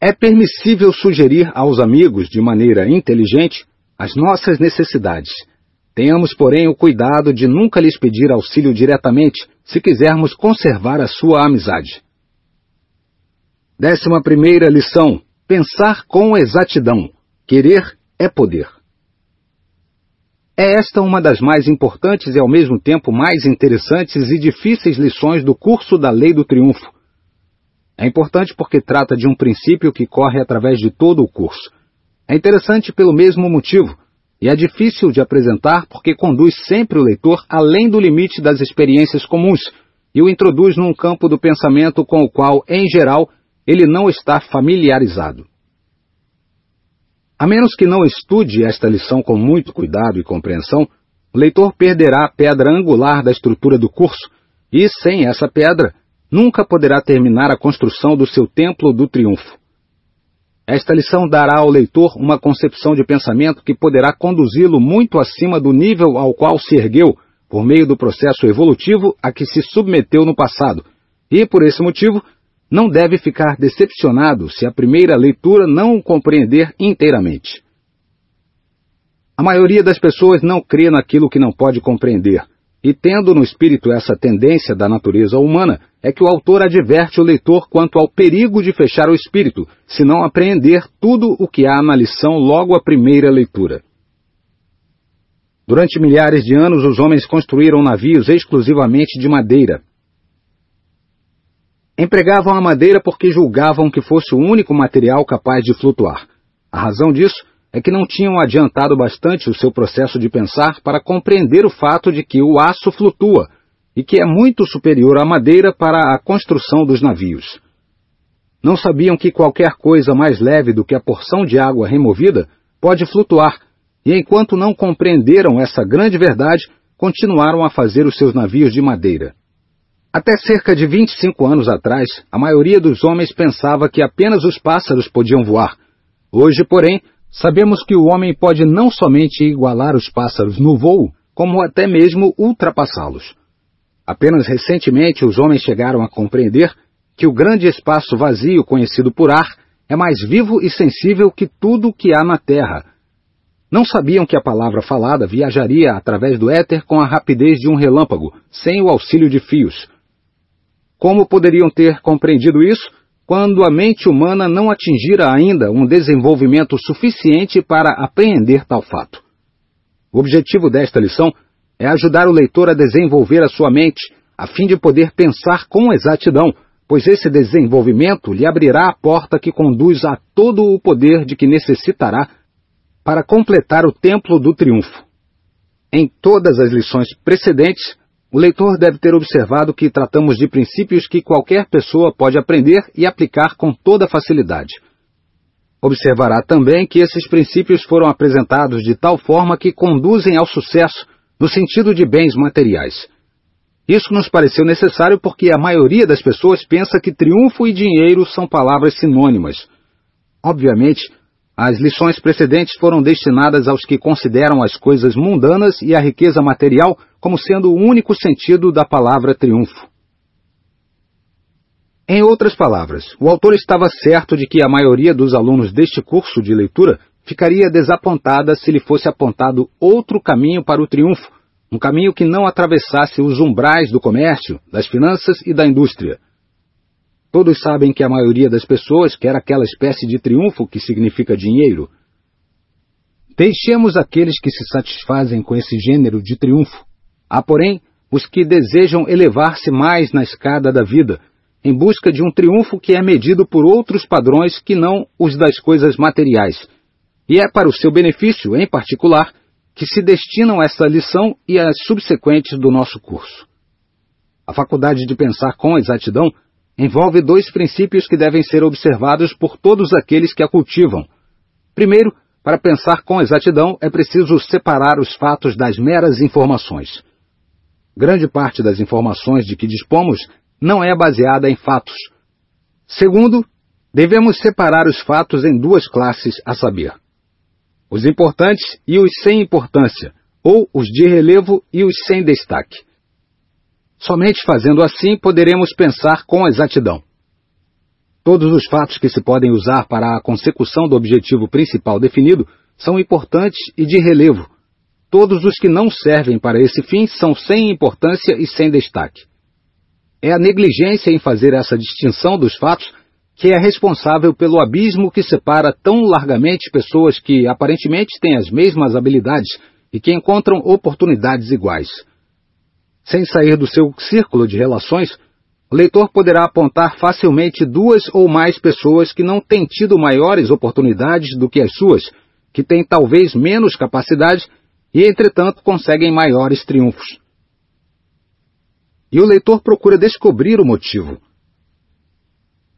É permissível sugerir aos amigos, de maneira inteligente, as nossas necessidades. Tenhamos, porém, o cuidado de nunca lhes pedir auxílio diretamente, se quisermos conservar a sua amizade. Décima primeira lição: pensar com exatidão. Querer é poder. É esta uma das mais importantes e ao mesmo tempo mais interessantes e difíceis lições do curso da Lei do Triunfo. É importante porque trata de um princípio que corre através de todo o curso. É interessante pelo mesmo motivo, e é difícil de apresentar porque conduz sempre o leitor além do limite das experiências comuns e o introduz num campo do pensamento com o qual, em geral, ele não está familiarizado. A menos que não estude esta lição com muito cuidado e compreensão, o leitor perderá a pedra angular da estrutura do curso e, sem essa pedra, nunca poderá terminar a construção do seu templo do triunfo. Esta lição dará ao leitor uma concepção de pensamento que poderá conduzi-lo muito acima do nível ao qual se ergueu por meio do processo evolutivo a que se submeteu no passado, e, por esse motivo, não deve ficar decepcionado se a primeira leitura não o compreender inteiramente. A maioria das pessoas não crê naquilo que não pode compreender, e tendo no espírito essa tendência da natureza humana, é que o autor adverte o leitor quanto ao perigo de fechar o espírito, se não apreender tudo o que há na lição logo à primeira leitura. Durante milhares de anos, os homens construíram navios exclusivamente de madeira, Empregavam a madeira porque julgavam que fosse o único material capaz de flutuar. A razão disso é que não tinham adiantado bastante o seu processo de pensar para compreender o fato de que o aço flutua e que é muito superior à madeira para a construção dos navios. Não sabiam que qualquer coisa mais leve do que a porção de água removida pode flutuar, e enquanto não compreenderam essa grande verdade, continuaram a fazer os seus navios de madeira. Até cerca de 25 anos atrás, a maioria dos homens pensava que apenas os pássaros podiam voar. Hoje, porém, sabemos que o homem pode não somente igualar os pássaros no voo, como até mesmo ultrapassá-los. Apenas recentemente os homens chegaram a compreender que o grande espaço vazio conhecido por ar é mais vivo e sensível que tudo o que há na Terra. Não sabiam que a palavra falada viajaria através do éter com a rapidez de um relâmpago, sem o auxílio de fios. Como poderiam ter compreendido isso quando a mente humana não atingira ainda um desenvolvimento suficiente para apreender tal fato? O objetivo desta lição é ajudar o leitor a desenvolver a sua mente, a fim de poder pensar com exatidão, pois esse desenvolvimento lhe abrirá a porta que conduz a todo o poder de que necessitará para completar o templo do triunfo. Em todas as lições precedentes, o leitor deve ter observado que tratamos de princípios que qualquer pessoa pode aprender e aplicar com toda facilidade. Observará também que esses princípios foram apresentados de tal forma que conduzem ao sucesso no sentido de bens materiais. Isso nos pareceu necessário porque a maioria das pessoas pensa que triunfo e dinheiro são palavras sinônimas. Obviamente, as lições precedentes foram destinadas aos que consideram as coisas mundanas e a riqueza material como sendo o único sentido da palavra triunfo. Em outras palavras, o autor estava certo de que a maioria dos alunos deste curso de leitura ficaria desapontada se lhe fosse apontado outro caminho para o triunfo, um caminho que não atravessasse os umbrais do comércio, das finanças e da indústria. Todos sabem que a maioria das pessoas quer aquela espécie de triunfo que significa dinheiro. Deixemos aqueles que se satisfazem com esse gênero de triunfo Há, porém, os que desejam elevar-se mais na escada da vida, em busca de um triunfo que é medido por outros padrões que não os das coisas materiais. E é para o seu benefício, em particular, que se destinam essa lição e as subsequentes do nosso curso. A faculdade de pensar com exatidão envolve dois princípios que devem ser observados por todos aqueles que a cultivam. Primeiro, para pensar com exatidão é preciso separar os fatos das meras informações. Grande parte das informações de que dispomos não é baseada em fatos. Segundo, devemos separar os fatos em duas classes, a saber, os importantes e os sem importância, ou os de relevo e os sem destaque. Somente fazendo assim poderemos pensar com exatidão. Todos os fatos que se podem usar para a consecução do objetivo principal definido são importantes e de relevo. Todos os que não servem para esse fim são sem importância e sem destaque. É a negligência em fazer essa distinção dos fatos que é responsável pelo abismo que separa tão largamente pessoas que aparentemente têm as mesmas habilidades e que encontram oportunidades iguais. Sem sair do seu círculo de relações, o leitor poderá apontar facilmente duas ou mais pessoas que não têm tido maiores oportunidades do que as suas, que têm talvez menos capacidade e, entretanto, conseguem maiores triunfos. E o leitor procura descobrir o motivo.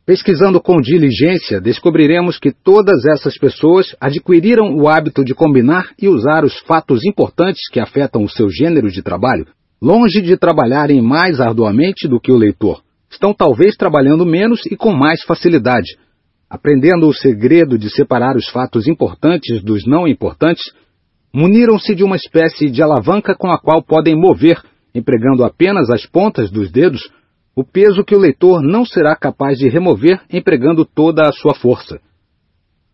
Pesquisando com diligência, descobriremos que todas essas pessoas adquiriram o hábito de combinar e usar os fatos importantes que afetam o seu gênero de trabalho, longe de trabalharem mais arduamente do que o leitor. Estão talvez trabalhando menos e com mais facilidade, aprendendo o segredo de separar os fatos importantes dos não importantes, muniram-se de uma espécie de alavanca com a qual podem mover, empregando apenas as pontas dos dedos, o peso que o leitor não será capaz de remover empregando toda a sua força.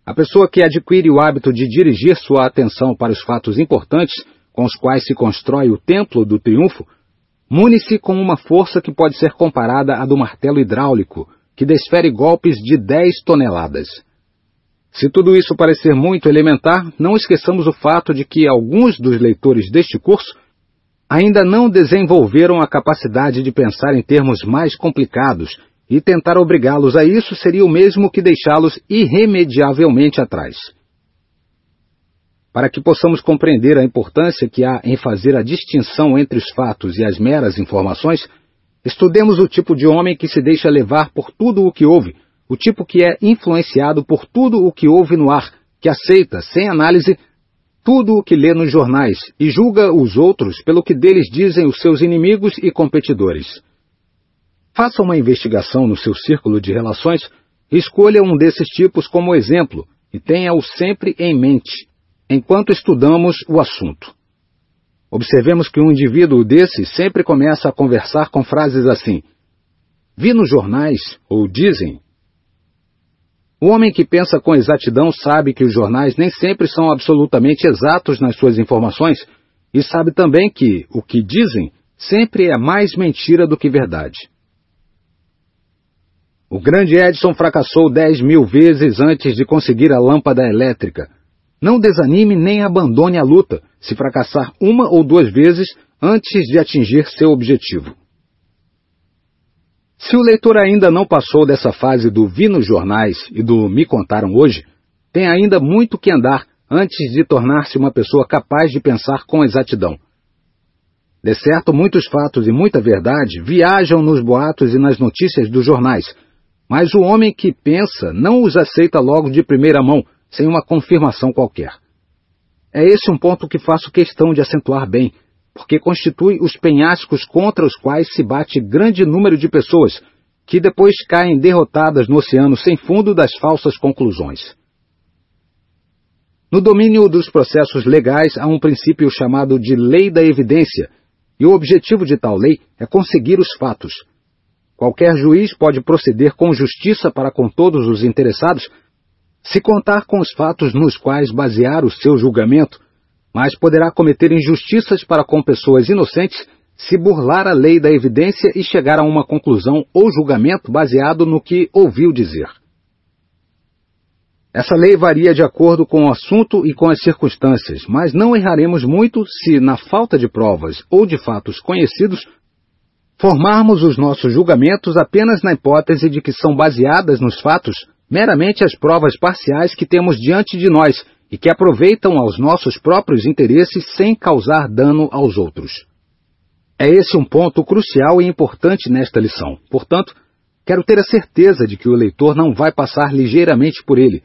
A pessoa que adquire o hábito de dirigir sua atenção para os fatos importantes com os quais se constrói o templo do triunfo, mune-se com uma força que pode ser comparada à do martelo hidráulico, que desfere golpes de 10 toneladas. Se tudo isso parecer muito elementar, não esqueçamos o fato de que alguns dos leitores deste curso ainda não desenvolveram a capacidade de pensar em termos mais complicados, e tentar obrigá-los a isso seria o mesmo que deixá-los irremediavelmente atrás. Para que possamos compreender a importância que há em fazer a distinção entre os fatos e as meras informações, estudemos o tipo de homem que se deixa levar por tudo o que ouve, o tipo que é influenciado por tudo o que ouve no ar, que aceita, sem análise, tudo o que lê nos jornais e julga os outros pelo que deles dizem os seus inimigos e competidores. Faça uma investigação no seu círculo de relações escolha um desses tipos como exemplo e tenha-o sempre em mente, enquanto estudamos o assunto. Observemos que um indivíduo desse sempre começa a conversar com frases assim: Vi nos jornais, ou dizem, o homem que pensa com exatidão sabe que os jornais nem sempre são absolutamente exatos nas suas informações e sabe também que o que dizem sempre é mais mentira do que verdade. O grande Edison fracassou dez mil vezes antes de conseguir a lâmpada elétrica. Não desanime nem abandone a luta se fracassar uma ou duas vezes antes de atingir seu objetivo. Se o leitor ainda não passou dessa fase do vi nos jornais e do me contaram hoje, tem ainda muito que andar antes de tornar-se uma pessoa capaz de pensar com exatidão. De certo, muitos fatos e muita verdade viajam nos boatos e nas notícias dos jornais, mas o homem que pensa não os aceita logo de primeira mão, sem uma confirmação qualquer. É esse um ponto que faço questão de acentuar bem, porque constitui os penhascos contra os quais se bate grande número de pessoas, que depois caem derrotadas no oceano sem fundo das falsas conclusões. No domínio dos processos legais há um princípio chamado de lei da evidência, e o objetivo de tal lei é conseguir os fatos. Qualquer juiz pode proceder com justiça para com todos os interessados se contar com os fatos nos quais basear o seu julgamento mas poderá cometer injustiças para com pessoas inocentes se burlar a lei da evidência e chegar a uma conclusão ou julgamento baseado no que ouviu dizer. Essa lei varia de acordo com o assunto e com as circunstâncias, mas não erraremos muito se, na falta de provas ou de fatos conhecidos, formarmos os nossos julgamentos apenas na hipótese de que são baseadas nos fatos meramente as provas parciais que temos diante de nós e que aproveitam aos nossos próprios interesses sem causar dano aos outros. É esse um ponto crucial e importante nesta lição. Portanto, quero ter a certeza de que o leitor não vai passar ligeiramente por ele.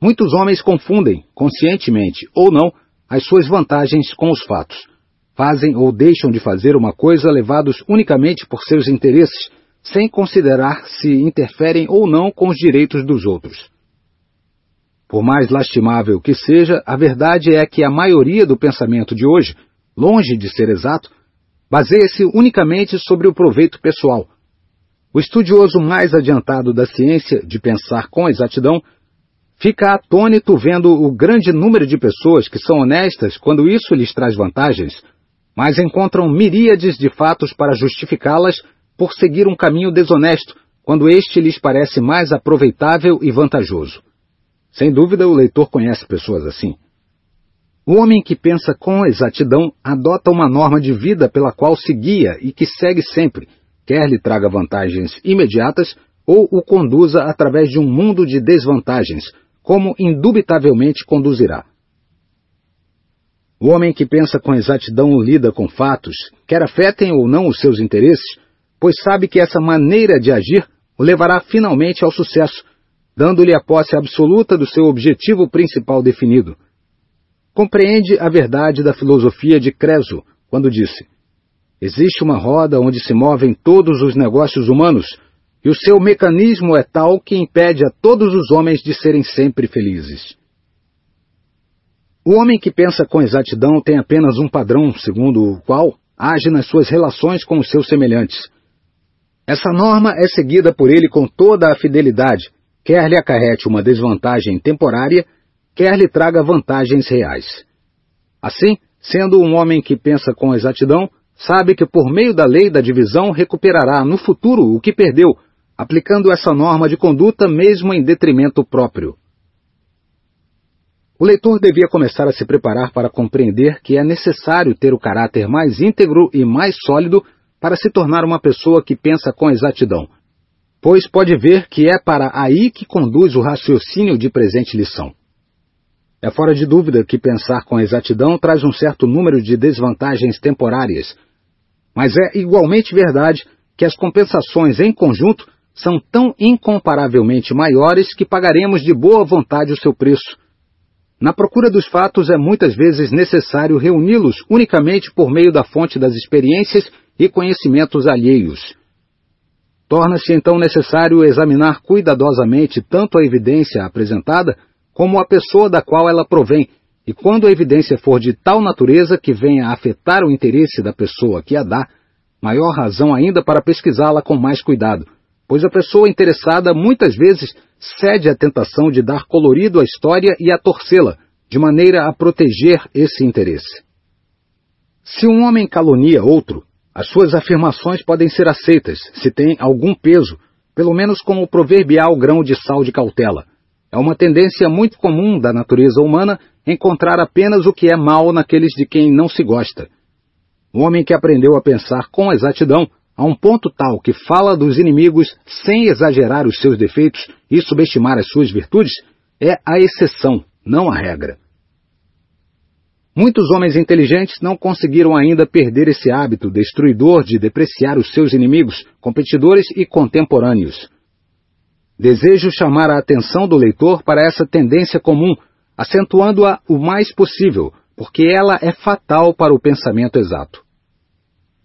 Muitos homens confundem, conscientemente ou não, as suas vantagens com os fatos. Fazem ou deixam de fazer uma coisa levados unicamente por seus interesses, sem considerar se interferem ou não com os direitos dos outros. Por mais lastimável que seja, a verdade é que a maioria do pensamento de hoje, longe de ser exato, baseia-se unicamente sobre o proveito pessoal. O estudioso mais adiantado da ciência de pensar com exatidão fica atônito vendo o grande número de pessoas que são honestas quando isso lhes traz vantagens, mas encontram miríades de fatos para justificá-las por seguir um caminho desonesto quando este lhes parece mais aproveitável e vantajoso. Sem dúvida, o leitor conhece pessoas assim. O homem que pensa com exatidão adota uma norma de vida pela qual se guia e que segue sempre, quer lhe traga vantagens imediatas ou o conduza através de um mundo de desvantagens, como indubitavelmente conduzirá. O homem que pensa com exatidão lida com fatos, quer afetem ou não os seus interesses, pois sabe que essa maneira de agir o levará finalmente ao sucesso, dando-lhe a posse absoluta do seu objetivo principal definido. Compreende a verdade da filosofia de Creso, quando disse: Existe uma roda onde se movem todos os negócios humanos, e o seu mecanismo é tal que impede a todos os homens de serem sempre felizes. O homem que pensa com exatidão tem apenas um padrão segundo o qual age nas suas relações com os seus semelhantes. Essa norma é seguida por ele com toda a fidelidade, quer lhe acarrete uma desvantagem temporária, quer lhe traga vantagens reais. Assim, sendo um homem que pensa com exatidão, sabe que por meio da lei da divisão recuperará no futuro o que perdeu, aplicando essa norma de conduta mesmo em detrimento próprio. O leitor devia começar a se preparar para compreender que é necessário ter o caráter mais íntegro e mais sólido para se tornar uma pessoa que pensa com exatidão, pois pode ver que é para aí que conduz o raciocínio de presente lição. É fora de dúvida que pensar com exatidão traz um certo número de desvantagens temporárias, mas é igualmente verdade que as compensações em conjunto são tão incomparavelmente maiores que pagaremos de boa vontade o seu preço. Na procura dos fatos é muitas vezes necessário reuni-los unicamente por meio da fonte das experiências e conhecimentos alheios. Torna-se então necessário examinar cuidadosamente tanto a evidência apresentada como a pessoa da qual ela provém, e quando a evidência for de tal natureza que venha a afetar o interesse da pessoa que a dá, maior razão ainda para pesquisá-la com mais cuidado, pois a pessoa interessada muitas vezes cede à tentação de dar colorido à história e a torcê-la, de maneira a proteger esse interesse. Se um homem calunia outro, as suas afirmações podem ser aceitas, se têm algum peso, pelo menos como o proverbial grão de sal de cautela. É uma tendência muito comum da natureza humana encontrar apenas o que é mal naqueles de quem não se gosta. O homem que aprendeu a pensar com exatidão, a um ponto tal que fala dos inimigos sem exagerar os seus defeitos e subestimar as suas virtudes, é a exceção, não a regra. Muitos homens inteligentes não conseguiram ainda perder esse hábito destruidor de depreciar os seus inimigos, competidores e contemporâneos. Desejo chamar a atenção do leitor para essa tendência comum, acentuando-a o mais possível, porque ela é fatal para o pensamento exato.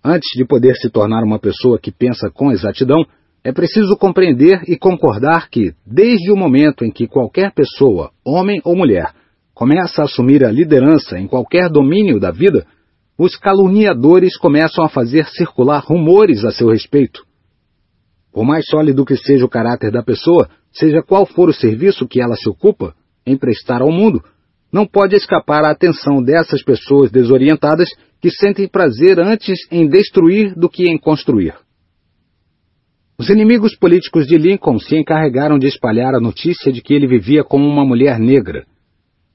Antes de poder se tornar uma pessoa que pensa com exatidão, é preciso compreender e concordar que, desde o momento em que qualquer pessoa, homem ou mulher, começa a assumir a liderança em qualquer domínio da vida, os caluniadores começam a fazer circular rumores a seu respeito. Por mais sólido que seja o caráter da pessoa, seja qual for o serviço que ela se ocupa em prestar ao mundo, não pode escapar à atenção dessas pessoas desorientadas que sentem prazer antes em destruir do que em construir. Os inimigos políticos de Lincoln se encarregaram de espalhar a notícia de que ele vivia como uma mulher negra.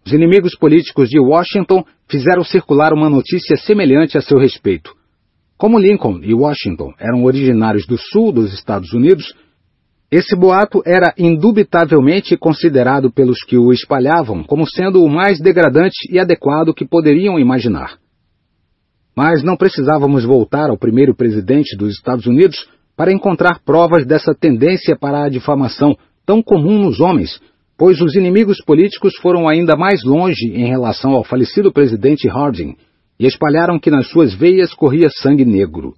Os inimigos políticos de Washington fizeram circular uma notícia semelhante a seu respeito. Como Lincoln e Washington eram originários do sul dos Estados Unidos, esse boato era indubitavelmente considerado pelos que o espalhavam como sendo o mais degradante e adequado que poderiam imaginar. Mas não precisávamos voltar ao primeiro presidente dos Estados Unidos para encontrar provas dessa tendência para a difamação tão comum nos homens, pois os inimigos políticos foram ainda mais longe em relação ao falecido presidente Harding, e espalharam que nas suas veias corria sangue negro.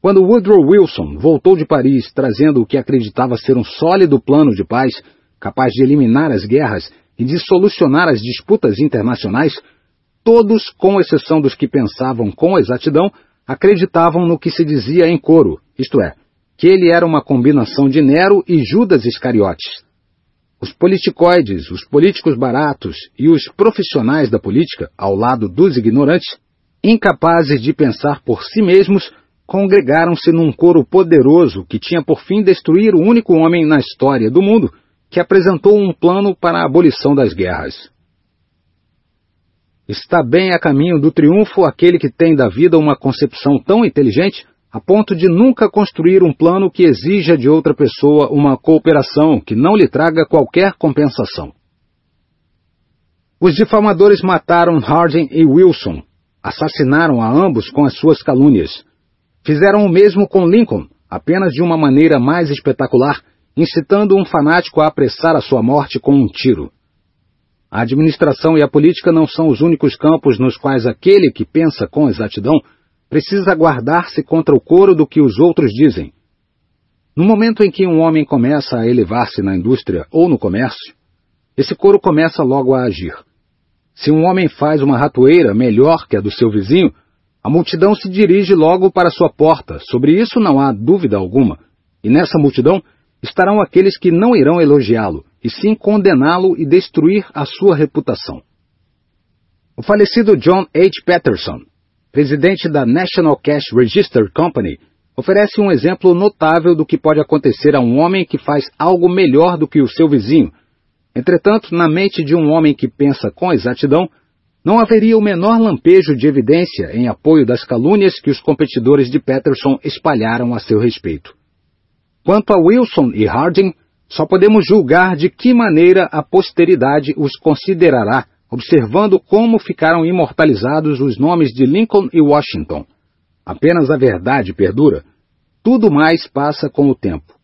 Quando Woodrow Wilson voltou de Paris trazendo o que acreditava ser um sólido plano de paz, capaz de eliminar as guerras e de solucionar as disputas internacionais, todos, com exceção dos que pensavam com exatidão, acreditavam no que se dizia em coro, isto é, que ele era uma combinação de Nero e Judas Iscariotes. Os politicoides, os políticos baratos e os profissionais da política, ao lado dos ignorantes, incapazes de pensar por si mesmos, congregaram-se num coro poderoso que tinha por fim destruir o único homem na história do mundo que apresentou um plano para a abolição das guerras. Está bem a caminho do triunfo aquele que tem da vida uma concepção tão inteligente a ponto de nunca construir um plano que exija de outra pessoa uma cooperação que não lhe traga qualquer compensação. Os difamadores mataram Harding e Wilson, assassinaram a ambos com as suas calúnias. Fizeram o mesmo com Lincoln, apenas de uma maneira mais espetacular, incitando um fanático a apressar a sua morte com um tiro. A administração e a política não são os únicos campos nos quais aquele que pensa com exatidão precisa guardar-se contra o coro do que os outros dizem. No momento em que um homem começa a elevar-se na indústria ou no comércio, esse coro começa logo a agir. Se um homem faz uma ratoeira melhor que a do seu vizinho, a multidão se dirige logo para sua porta, sobre isso não há dúvida alguma, e nessa multidão estarão aqueles que não irão elogiá-lo, e sim condená-lo e destruir a sua reputação. O falecido John H. Patterson, presidente da National Cash Register Company, oferece um exemplo notável do que pode acontecer a um homem que faz algo melhor do que o seu vizinho. Entretanto, na mente de um homem que pensa com exatidão, não haveria o menor lampejo de evidência em apoio das calúnias que os competidores de Patterson espalharam a seu respeito. Quanto a Wilson e Harding, só podemos julgar de que maneira a posteridade os considerará, observando como ficaram imortalizados os nomes de Lincoln e Washington. Apenas a verdade perdura. Tudo mais passa com o tempo.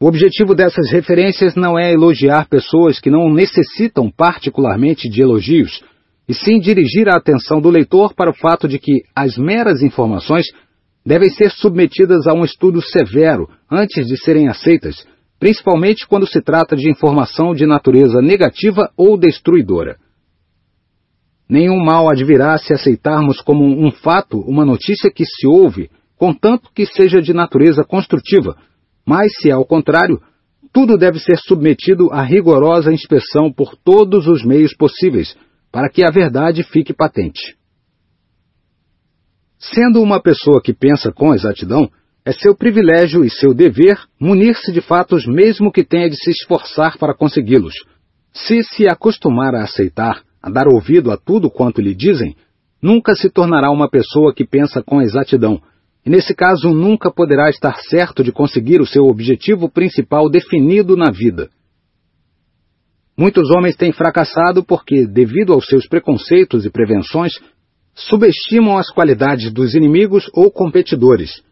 O objetivo dessas referências não é elogiar pessoas que não necessitam particularmente de elogios, e sim dirigir a atenção do leitor para o fato de que as meras informações devem ser submetidas a um estudo severo antes de serem aceitas, principalmente quando se trata de informação de natureza negativa ou destruidora. Nenhum mal advirá se aceitarmos como um fato uma notícia que se ouve, contanto que seja de natureza construtiva, mas se ao contrário, tudo deve ser submetido a rigorosa inspeção por todos os meios possíveis, para que a verdade fique patente. Sendo uma pessoa que pensa com exatidão, é seu privilégio e seu dever munir-se de fatos mesmo que tenha de se esforçar para consegui-los. Se se acostumar a aceitar, a dar ouvido a tudo quanto lhe dizem, nunca se tornará uma pessoa que pensa com exatidão, e nesse caso nunca poderá estar certo de conseguir o seu objetivo principal definido na vida. Muitos homens têm fracassado porque, devido aos seus preconceitos e prevenções, subestimam as qualidades dos inimigos ou competidores.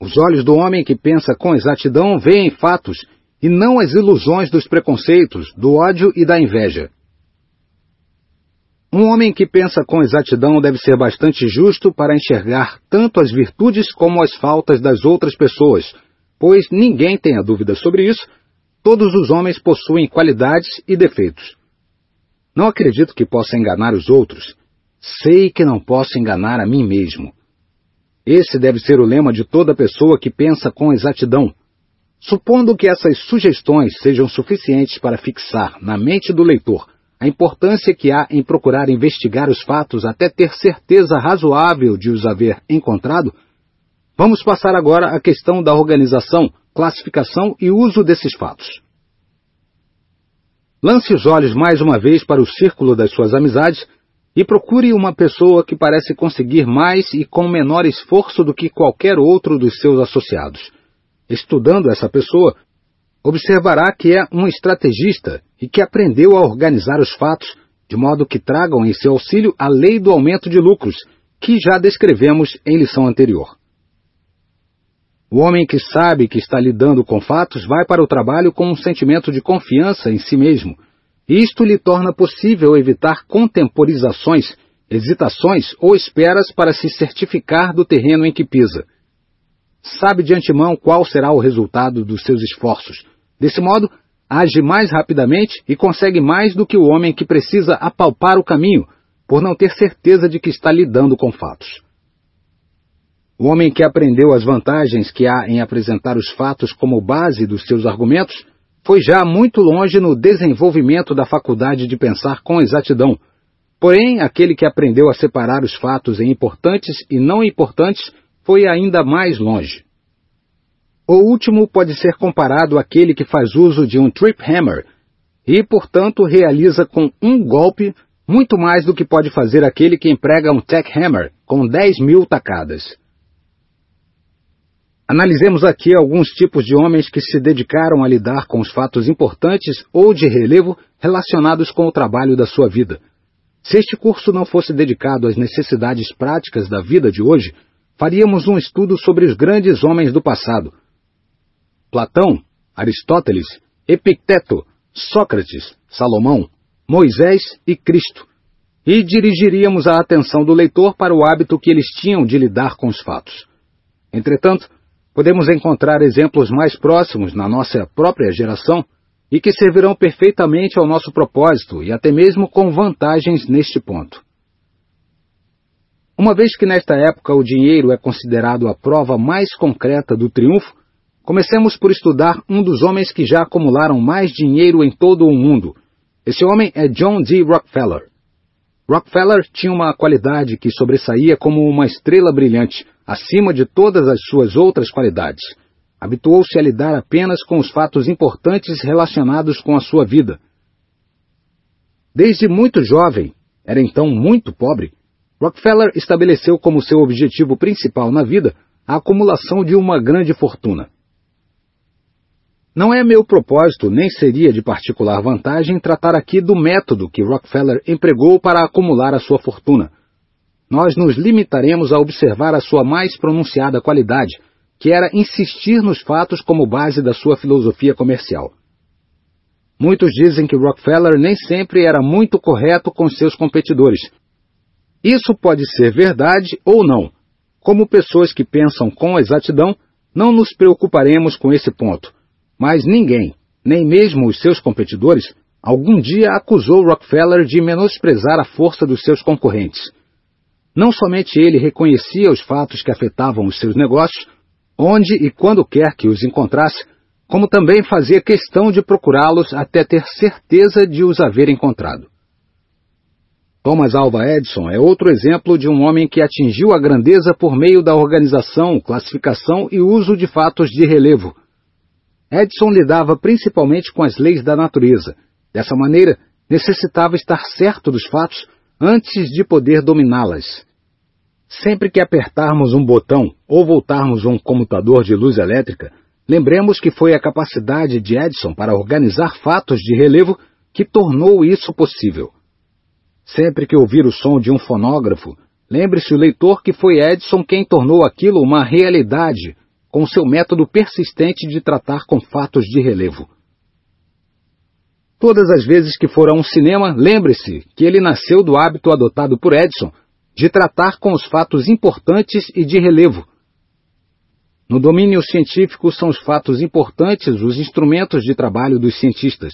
Os olhos do homem que pensa com exatidão veem fatos e não as ilusões dos preconceitos, do ódio e da inveja. Um homem que pensa com exatidão deve ser bastante justo para enxergar tanto as virtudes como as faltas das outras pessoas, pois ninguém tem a dúvida sobre isso, todos os homens possuem qualidades e defeitos. Não acredito que possa enganar os outros, Sei que não posso enganar a mim mesmo. Esse deve ser o lema de toda pessoa que pensa com exatidão. Supondo que essas sugestões sejam suficientes para fixar na mente do leitor a importância que há em procurar investigar os fatos até ter certeza razoável de os haver encontrado, vamos passar agora à questão da organização, classificação e uso desses fatos. Lance os olhos mais uma vez para o círculo das suas amizades e procure uma pessoa que parece conseguir mais e com menor esforço do que qualquer outro dos seus associados. Estudando essa pessoa, observará que é um estrategista e que aprendeu a organizar os fatos de modo que tragam em seu auxílio a lei do aumento de lucros, que já descrevemos em lição anterior. O homem que sabe que está lidando com fatos vai para o trabalho com um sentimento de confiança em si mesmo isto lhe torna possível evitar contemporizações, hesitações ou esperas para se certificar do terreno em que pisa. Sabe de antemão qual será o resultado dos seus esforços. Desse modo, age mais rapidamente e consegue mais do que o homem que precisa apalpar o caminho, por não ter certeza de que está lidando com fatos. O homem que aprendeu as vantagens que há em apresentar os fatos como base dos seus argumentos foi já muito longe no desenvolvimento da faculdade de pensar com exatidão. Porém, aquele que aprendeu a separar os fatos em importantes e não importantes foi ainda mais longe. O último pode ser comparado àquele que faz uso de um trip hammer e, portanto, realiza com um golpe muito mais do que pode fazer aquele que emprega um tack hammer com 10 mil tacadas. Analisemos aqui alguns tipos de homens que se dedicaram a lidar com os fatos importantes ou de relevo relacionados com o trabalho da sua vida. Se este curso não fosse dedicado às necessidades práticas da vida de hoje, faríamos um estudo sobre os grandes homens do passado. Platão, Aristóteles, Epicteto, Sócrates, Salomão, Moisés e Cristo, e dirigiríamos a atenção do leitor para o hábito que eles tinham de lidar com os fatos. Entretanto, podemos encontrar exemplos mais próximos na nossa própria geração e que servirão perfeitamente ao nosso propósito e até mesmo com vantagens neste ponto. Uma vez que nesta época o dinheiro é considerado a prova mais concreta do triunfo, comecemos por estudar um dos homens que já acumularam mais dinheiro em todo o mundo. Esse homem é John D. Rockefeller. Rockefeller tinha uma qualidade que sobressaía como uma estrela brilhante, acima de todas as suas outras qualidades. Habituou-se a lidar apenas com os fatos importantes relacionados com a sua vida. Desde muito jovem, era então muito pobre, Rockefeller estabeleceu como seu objetivo principal na vida a acumulação de uma grande fortuna. Não é meu propósito, nem seria de particular vantagem, tratar aqui do método que Rockefeller empregou para acumular a sua fortuna. Nós nos limitaremos a observar a sua mais pronunciada qualidade, que era insistir nos fatos como base da sua filosofia comercial. Muitos dizem que Rockefeller nem sempre era muito correto com seus competidores. Isso pode ser verdade ou não. Como pessoas que pensam com exatidão, não nos preocuparemos com esse ponto. Mas ninguém, nem mesmo os seus competidores, algum dia acusou Rockefeller de menosprezar a força dos seus concorrentes. Não somente ele reconhecia os fatos que afetavam os seus negócios, onde e quando quer que os encontrasse, como também fazia questão de procurá-los até ter certeza de os haver encontrado. Thomas Alva Edison é outro exemplo de um homem que atingiu a grandeza por meio da organização, classificação e uso de fatos de relevo. Edison lidava principalmente com as leis da natureza. Dessa maneira, necessitava estar certo dos fatos antes de poder dominá-las. Sempre que apertarmos um botão ou voltarmos um comutador de luz elétrica, lembremos que foi a capacidade de Edison para organizar fatos de relevo que tornou isso possível. Sempre que ouvir o som de um fonógrafo, lembre-se o leitor que foi Edison quem tornou aquilo uma realidade com seu método persistente de tratar com fatos de relevo. Todas as vezes que for a um cinema, lembre-se que ele nasceu do hábito adotado por Edison de tratar com os fatos importantes e de relevo. No domínio científico, são os fatos importantes os instrumentos de trabalho dos cientistas.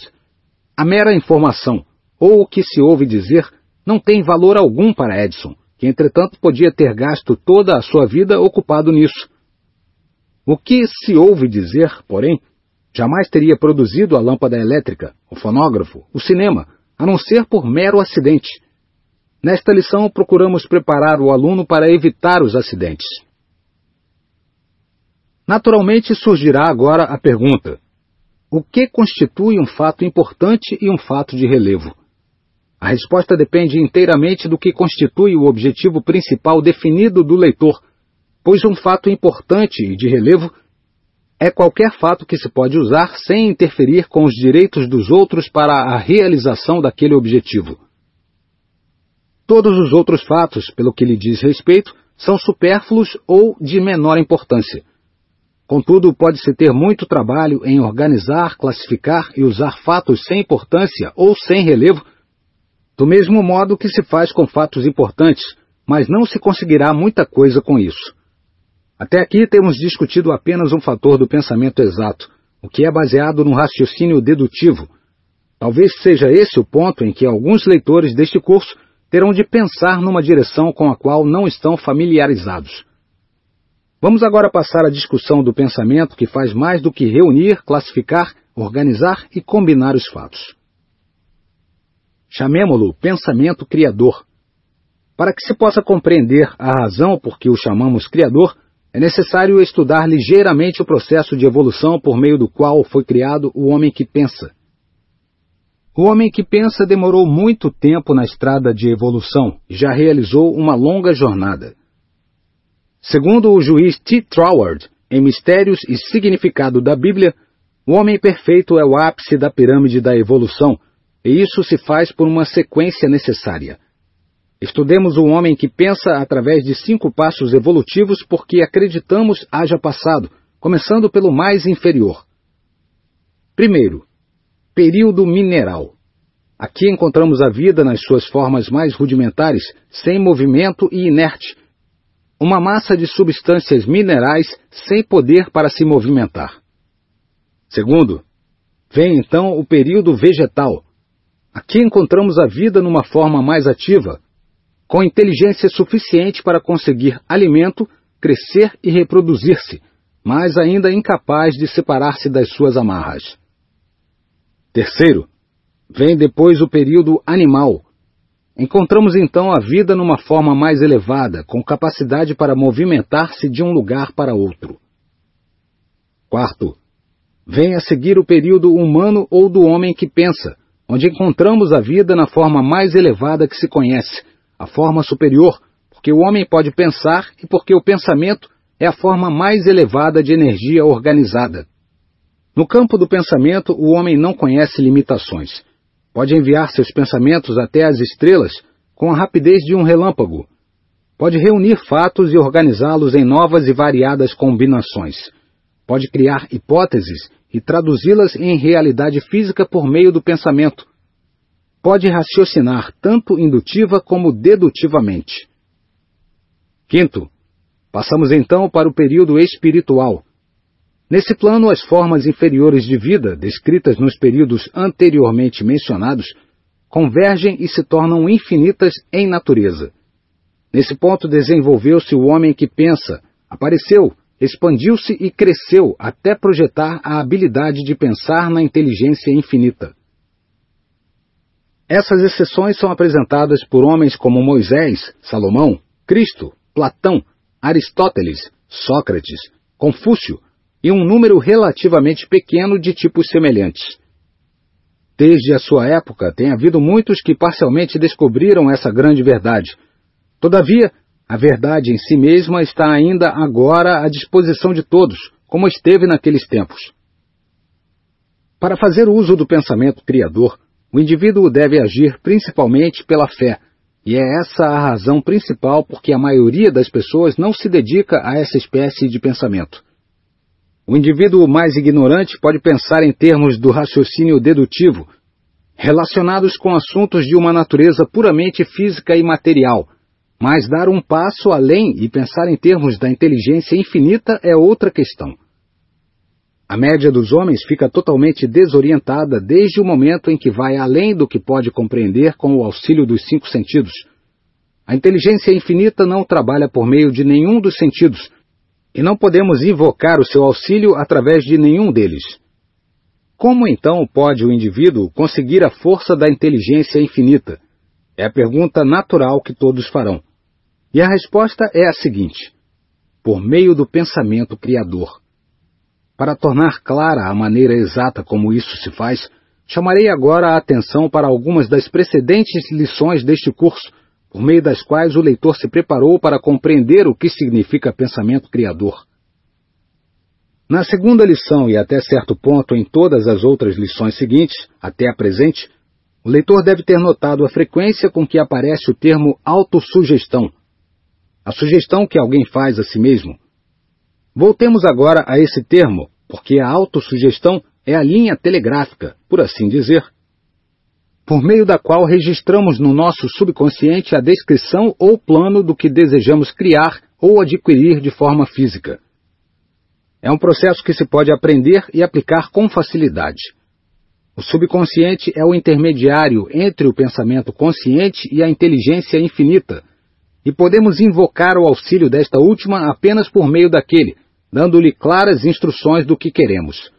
A mera informação, ou o que se ouve dizer, não tem valor algum para Edison, que entretanto podia ter gasto toda a sua vida ocupado nisso. O que se ouve dizer, porém, jamais teria produzido a lâmpada elétrica, o fonógrafo, o cinema, a não ser por mero acidente. Nesta lição, procuramos preparar o aluno para evitar os acidentes. Naturalmente surgirá agora a pergunta: o que constitui um fato importante e um fato de relevo? A resposta depende inteiramente do que constitui o objetivo principal definido do leitor, pois um fato importante e de relevo é qualquer fato que se pode usar sem interferir com os direitos dos outros para a realização daquele objetivo. Todos os outros fatos, pelo que lhe diz respeito, são supérfluos ou de menor importância. Contudo, pode-se ter muito trabalho em organizar, classificar e usar fatos sem importância ou sem relevo, do mesmo modo que se faz com fatos importantes, mas não se conseguirá muita coisa com isso. Até aqui temos discutido apenas um fator do pensamento exato, o que é baseado num raciocínio dedutivo. Talvez seja esse o ponto em que alguns leitores deste curso terão de pensar numa direção com a qual não estão familiarizados. Vamos agora passar à discussão do pensamento que faz mais do que reunir, classificar, organizar e combinar os fatos. Chamemo-lo pensamento criador. Para que se possa compreender a razão por que o chamamos criador, é necessário estudar ligeiramente o processo de evolução por meio do qual foi criado o homem que pensa. O homem que pensa demorou muito tempo na estrada de evolução e já realizou uma longa jornada. Segundo o juiz T. Troward, em Mistérios e Significado da Bíblia, o homem perfeito é o ápice da pirâmide da evolução, e isso se faz por uma sequência necessária. Estudemos o homem que pensa através de cinco passos evolutivos porque acreditamos haja passado, começando pelo mais inferior. Primeiro, período mineral. Aqui encontramos a vida nas suas formas mais rudimentares, sem movimento e inerte, uma massa de substâncias minerais sem poder para se movimentar. Segundo, vem então o período vegetal. Aqui encontramos a vida numa forma mais ativa, com inteligência suficiente para conseguir alimento, crescer e reproduzir-se, mas ainda incapaz de separar-se das suas amarras. Terceiro, vem depois o período animal, Encontramos então a vida numa forma mais elevada, com capacidade para movimentar-se de um lugar para outro. Quarto, vem a seguir o período humano ou do homem que pensa, onde encontramos a vida na forma mais elevada que se conhece, a forma superior, porque o homem pode pensar e porque o pensamento é a forma mais elevada de energia organizada. No campo do pensamento, o homem não conhece limitações. Pode enviar seus pensamentos até as estrelas com a rapidez de um relâmpago. Pode reunir fatos e organizá-los em novas e variadas combinações. Pode criar hipóteses e traduzi-las em realidade física por meio do pensamento. Pode raciocinar tanto indutiva como dedutivamente. Quinto, passamos então para o período espiritual, Nesse plano, as formas inferiores de vida, descritas nos períodos anteriormente mencionados, convergem e se tornam infinitas em natureza. Nesse ponto desenvolveu-se o homem que pensa, apareceu, expandiu-se e cresceu até projetar a habilidade de pensar na inteligência infinita. Essas exceções são apresentadas por homens como Moisés, Salomão, Cristo, Platão, Aristóteles, Sócrates, Confúcio, e um número relativamente pequeno de tipos semelhantes. Desde a sua época, tem havido muitos que parcialmente descobriram essa grande verdade. Todavia, a verdade em si mesma está ainda agora à disposição de todos, como esteve naqueles tempos. Para fazer uso do pensamento criador, o indivíduo deve agir principalmente pela fé, e é essa a razão principal por que a maioria das pessoas não se dedica a essa espécie de pensamento. O indivíduo mais ignorante pode pensar em termos do raciocínio dedutivo, relacionados com assuntos de uma natureza puramente física e material, mas dar um passo além e pensar em termos da inteligência infinita é outra questão. A média dos homens fica totalmente desorientada desde o momento em que vai além do que pode compreender com o auxílio dos cinco sentidos. A inteligência infinita não trabalha por meio de nenhum dos sentidos, e não podemos invocar o seu auxílio através de nenhum deles. Como então pode o indivíduo conseguir a força da inteligência infinita? É a pergunta natural que todos farão. E a resposta é a seguinte: por meio do pensamento criador. Para tornar clara a maneira exata como isso se faz, chamarei agora a atenção para algumas das precedentes lições deste curso por meio das quais o leitor se preparou para compreender o que significa pensamento criador. Na segunda lição e até certo ponto em todas as outras lições seguintes, até a presente, o leitor deve ter notado a frequência com que aparece o termo autossugestão. A sugestão que alguém faz a si mesmo. Voltemos agora a esse termo, porque a autossugestão é a linha telegráfica, por assim dizer, por meio da qual registramos no nosso subconsciente a descrição ou plano do que desejamos criar ou adquirir de forma física. É um processo que se pode aprender e aplicar com facilidade. O subconsciente é o intermediário entre o pensamento consciente e a inteligência infinita, e podemos invocar o auxílio desta última apenas por meio daquele, dando-lhe claras instruções do que queremos.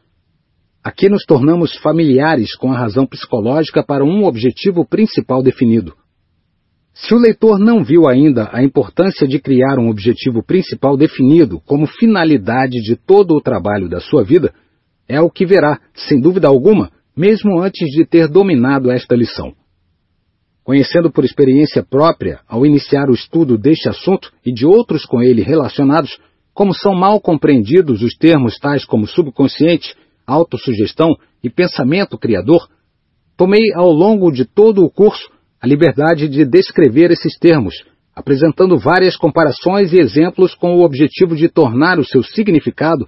Aqui nos tornamos familiares com a razão psicológica para um objetivo principal definido. Se o leitor não viu ainda a importância de criar um objetivo principal definido como finalidade de todo o trabalho da sua vida, é o que verá, sem dúvida alguma, mesmo antes de ter dominado esta lição. Conhecendo por experiência própria, ao iniciar o estudo deste assunto e de outros com ele relacionados, como são mal compreendidos os termos tais como subconsciente, autossugestão e pensamento criador, tomei ao longo de todo o curso a liberdade de descrever esses termos, apresentando várias comparações e exemplos com o objetivo de tornar o seu significado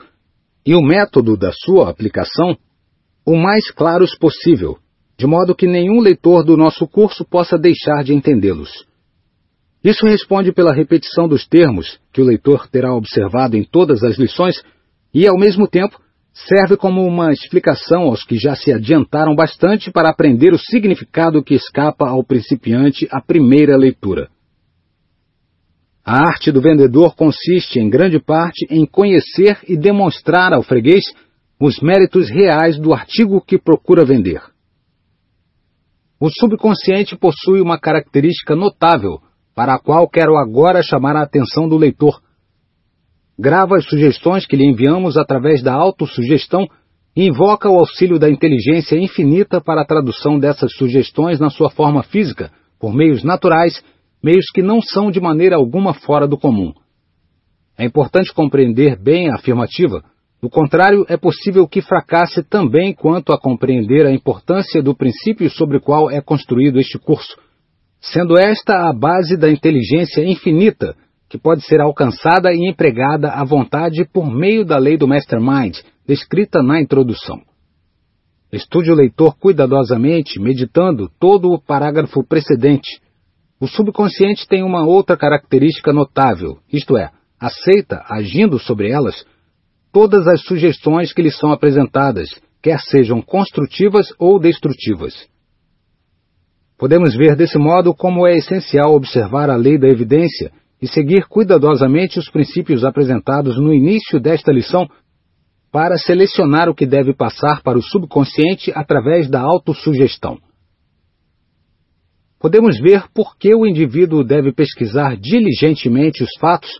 e o método da sua aplicação o mais claros possível, de modo que nenhum leitor do nosso curso possa deixar de entendê-los. Isso responde pela repetição dos termos que o leitor terá observado em todas as lições e, ao mesmo tempo, serve como uma explicação aos que já se adiantaram bastante para aprender o significado que escapa ao principiante à primeira leitura. A arte do vendedor consiste, em grande parte, em conhecer e demonstrar ao freguês os méritos reais do artigo que procura vender. O subconsciente possui uma característica notável, para a qual quero agora chamar a atenção do leitor. Grava as sugestões que lhe enviamos através da autossugestão e invoca o auxílio da inteligência infinita para a tradução dessas sugestões na sua forma física, por meios naturais, meios que não são de maneira alguma fora do comum. É importante compreender bem a afirmativa, do contrário, é possível que fracasse também quanto a compreender a importância do princípio sobre o qual é construído este curso, sendo esta a base da inteligência infinita que pode ser alcançada e empregada à vontade por meio da lei do Mastermind, descrita na introdução. Estude o leitor cuidadosamente, meditando todo o parágrafo precedente. O subconsciente tem uma outra característica notável, isto é, aceita, agindo sobre elas, todas as sugestões que lhe são apresentadas, quer sejam construtivas ou destrutivas. Podemos ver desse modo como é essencial observar a lei da evidência e seguir cuidadosamente os princípios apresentados no início desta lição para selecionar o que deve passar para o subconsciente através da autossugestão. Podemos ver por que o indivíduo deve pesquisar diligentemente os fatos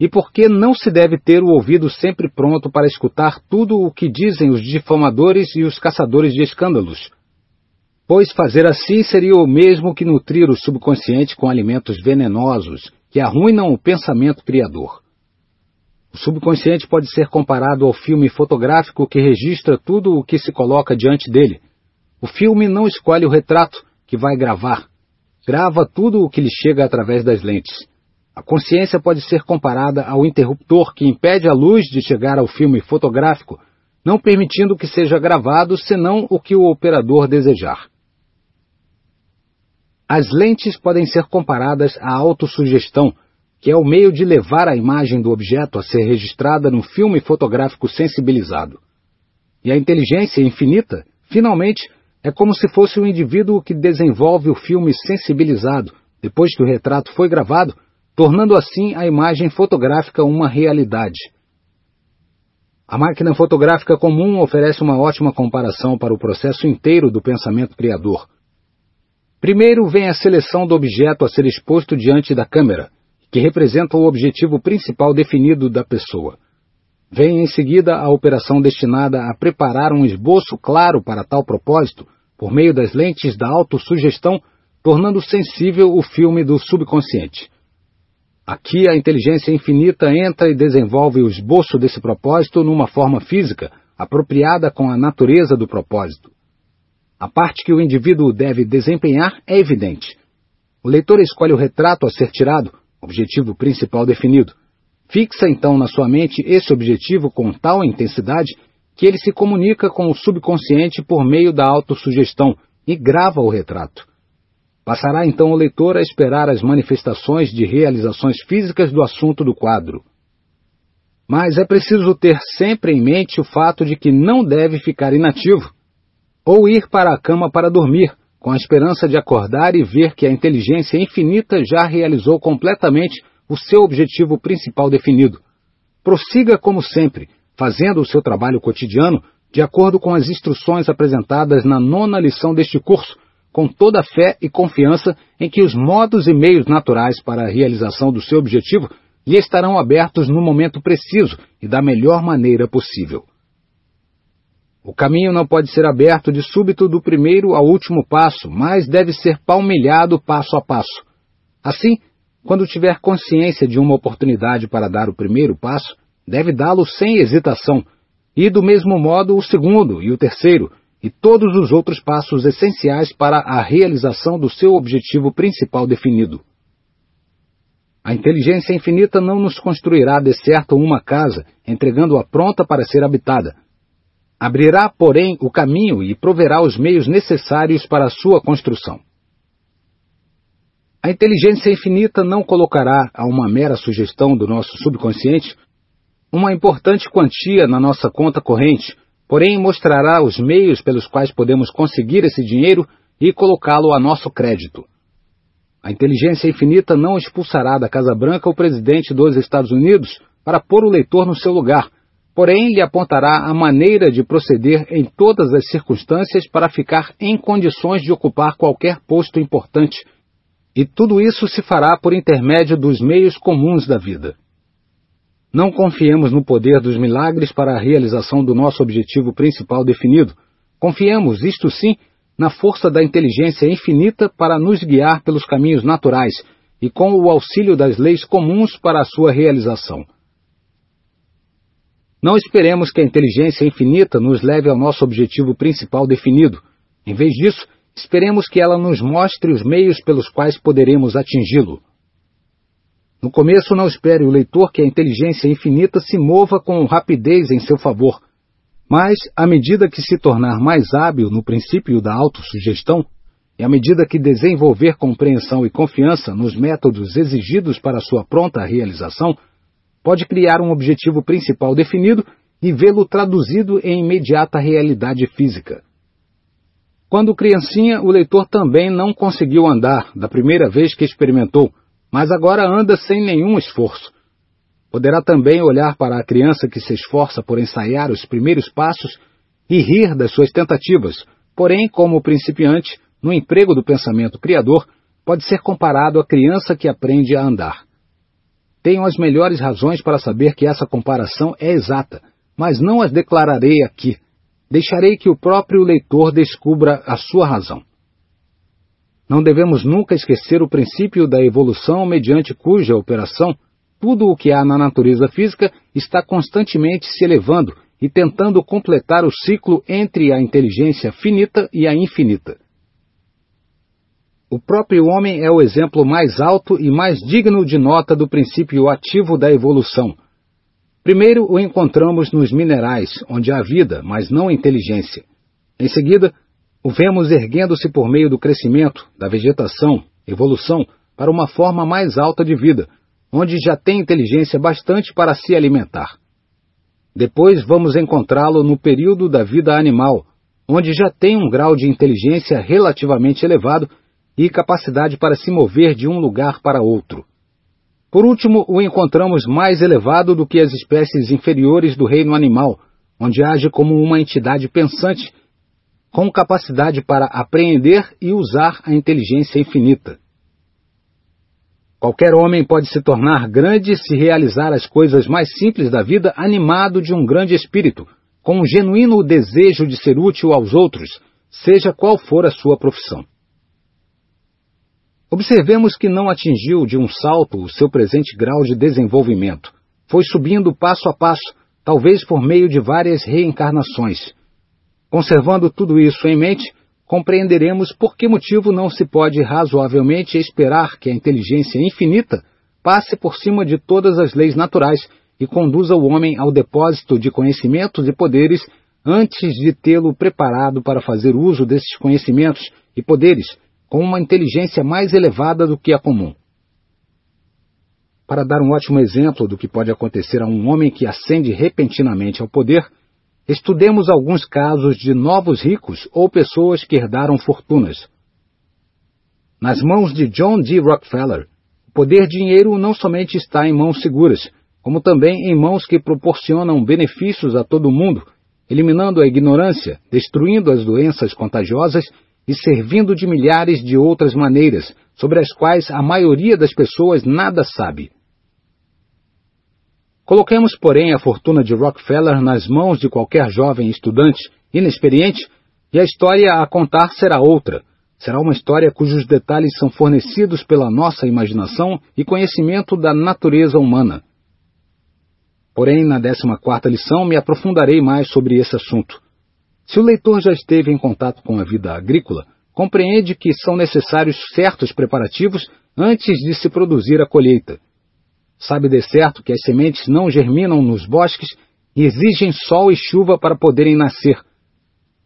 e por que não se deve ter o ouvido sempre pronto para escutar tudo o que dizem os difamadores e os caçadores de escândalos. Pois fazer assim seria o mesmo que nutrir o subconsciente com alimentos venenosos que arruinam o pensamento criador. O subconsciente pode ser comparado ao filme fotográfico que registra tudo o que se coloca diante dele. O filme não escolhe o retrato que vai gravar, grava tudo o que lhe chega através das lentes. A consciência pode ser comparada ao interruptor que impede a luz de chegar ao filme fotográfico, não permitindo que seja gravado senão o que o operador desejar. As lentes podem ser comparadas à autossugestão, que é o meio de levar a imagem do objeto a ser registrada no filme fotográfico sensibilizado. E a inteligência infinita, finalmente, é como se fosse o indivíduo que desenvolve o filme sensibilizado, depois que o retrato foi gravado, tornando assim a imagem fotográfica uma realidade. A máquina fotográfica comum oferece uma ótima comparação para o processo inteiro do pensamento criador, Primeiro vem a seleção do objeto a ser exposto diante da câmera, que representa o objetivo principal definido da pessoa. Vem em seguida a operação destinada a preparar um esboço claro para tal propósito, por meio das lentes da autossugestão, tornando sensível o filme do subconsciente. Aqui a inteligência infinita entra e desenvolve o esboço desse propósito numa forma física, apropriada com a natureza do propósito. A parte que o indivíduo deve desempenhar é evidente. O leitor escolhe o retrato a ser tirado, objetivo principal definido. Fixa então na sua mente esse objetivo com tal intensidade que ele se comunica com o subconsciente por meio da autossugestão e grava o retrato. Passará então o leitor a esperar as manifestações de realizações físicas do assunto do quadro. Mas é preciso ter sempre em mente o fato de que não deve ficar inativo ou ir para a cama para dormir, com a esperança de acordar e ver que a inteligência infinita já realizou completamente o seu objetivo principal definido. Prossiga como sempre, fazendo o seu trabalho cotidiano de acordo com as instruções apresentadas na nona lição deste curso, com toda a fé e confiança em que os modos e meios naturais para a realização do seu objetivo lhe estarão abertos no momento preciso e da melhor maneira possível. O caminho não pode ser aberto de súbito do primeiro ao último passo, mas deve ser palmilhado passo a passo. Assim, quando tiver consciência de uma oportunidade para dar o primeiro passo, deve dá-lo sem hesitação, e do mesmo modo o segundo e o terceiro, e todos os outros passos essenciais para a realização do seu objetivo principal definido. A inteligência infinita não nos construirá de certo uma casa, entregando-a pronta para ser habitada. Abrirá, porém, o caminho e proverá os meios necessários para a sua construção. A inteligência infinita não colocará a uma mera sugestão do nosso subconsciente uma importante quantia na nossa conta corrente, porém mostrará os meios pelos quais podemos conseguir esse dinheiro e colocá-lo a nosso crédito. A inteligência infinita não expulsará da Casa Branca o presidente dos Estados Unidos para pôr o leitor no seu lugar, porém lhe apontará a maneira de proceder em todas as circunstâncias para ficar em condições de ocupar qualquer posto importante. E tudo isso se fará por intermédio dos meios comuns da vida. Não confiemos no poder dos milagres para a realização do nosso objetivo principal definido. Confiemos, isto sim, na força da inteligência infinita para nos guiar pelos caminhos naturais e com o auxílio das leis comuns para a sua realização. Não esperemos que a inteligência infinita nos leve ao nosso objetivo principal definido. Em vez disso, esperemos que ela nos mostre os meios pelos quais poderemos atingi-lo. No começo, não espere o leitor que a inteligência infinita se mova com rapidez em seu favor. Mas, à medida que se tornar mais hábil no princípio da autossugestão, e à medida que desenvolver compreensão e confiança nos métodos exigidos para sua pronta realização, pode criar um objetivo principal definido e vê-lo traduzido em imediata realidade física. Quando criancinha, o leitor também não conseguiu andar da primeira vez que experimentou, mas agora anda sem nenhum esforço. Poderá também olhar para a criança que se esforça por ensaiar os primeiros passos e rir das suas tentativas, porém, como principiante, no emprego do pensamento criador, pode ser comparado à criança que aprende a andar. Tenho as melhores razões para saber que essa comparação é exata, mas não as declararei aqui. Deixarei que o próprio leitor descubra a sua razão. Não devemos nunca esquecer o princípio da evolução mediante cuja operação tudo o que há na natureza física está constantemente se elevando e tentando completar o ciclo entre a inteligência finita e a infinita. O próprio homem é o exemplo mais alto e mais digno de nota do princípio ativo da evolução. Primeiro o encontramos nos minerais, onde há vida, mas não inteligência. Em seguida, o vemos erguendo-se por meio do crescimento, da vegetação, evolução, para uma forma mais alta de vida, onde já tem inteligência bastante para se alimentar. Depois vamos encontrá-lo no período da vida animal, onde já tem um grau de inteligência relativamente elevado e capacidade para se mover de um lugar para outro. Por último, o encontramos mais elevado do que as espécies inferiores do reino animal, onde age como uma entidade pensante com capacidade para apreender e usar a inteligência infinita. Qualquer homem pode se tornar grande se realizar as coisas mais simples da vida animado de um grande espírito, com um genuíno desejo de ser útil aos outros, seja qual for a sua profissão. Observemos que não atingiu de um salto o seu presente grau de desenvolvimento. Foi subindo passo a passo, talvez por meio de várias reencarnações Conservando tudo isso em mente, compreenderemos por que motivo não se pode razoavelmente esperar que a inteligência infinita passe por cima de todas as leis naturais e conduza o homem ao depósito de conhecimentos e poderes antes de tê-lo preparado para fazer uso desses conhecimentos e poderes com uma inteligência mais elevada do que a comum. Para dar um ótimo exemplo do que pode acontecer a um homem que ascende repentinamente ao poder, Estudemos alguns casos de novos ricos ou pessoas que herdaram fortunas. Nas mãos de John D. Rockefeller, o poder dinheiro não somente está em mãos seguras, como também em mãos que proporcionam benefícios a todo mundo, eliminando a ignorância, destruindo as doenças contagiosas e servindo de milhares de outras maneiras, sobre as quais a maioria das pessoas nada sabe. Coloquemos, porém, a fortuna de Rockefeller nas mãos de qualquer jovem estudante inexperiente, e a história a contar será outra. Será uma história cujos detalhes são fornecidos pela nossa imaginação e conhecimento da natureza humana. Porém, na 14 lição me aprofundarei mais sobre esse assunto. Se o leitor já esteve em contato com a vida agrícola, compreende que são necessários certos preparativos antes de se produzir a colheita. Sabe de certo que as sementes não germinam nos bosques e exigem sol e chuva para poderem nascer.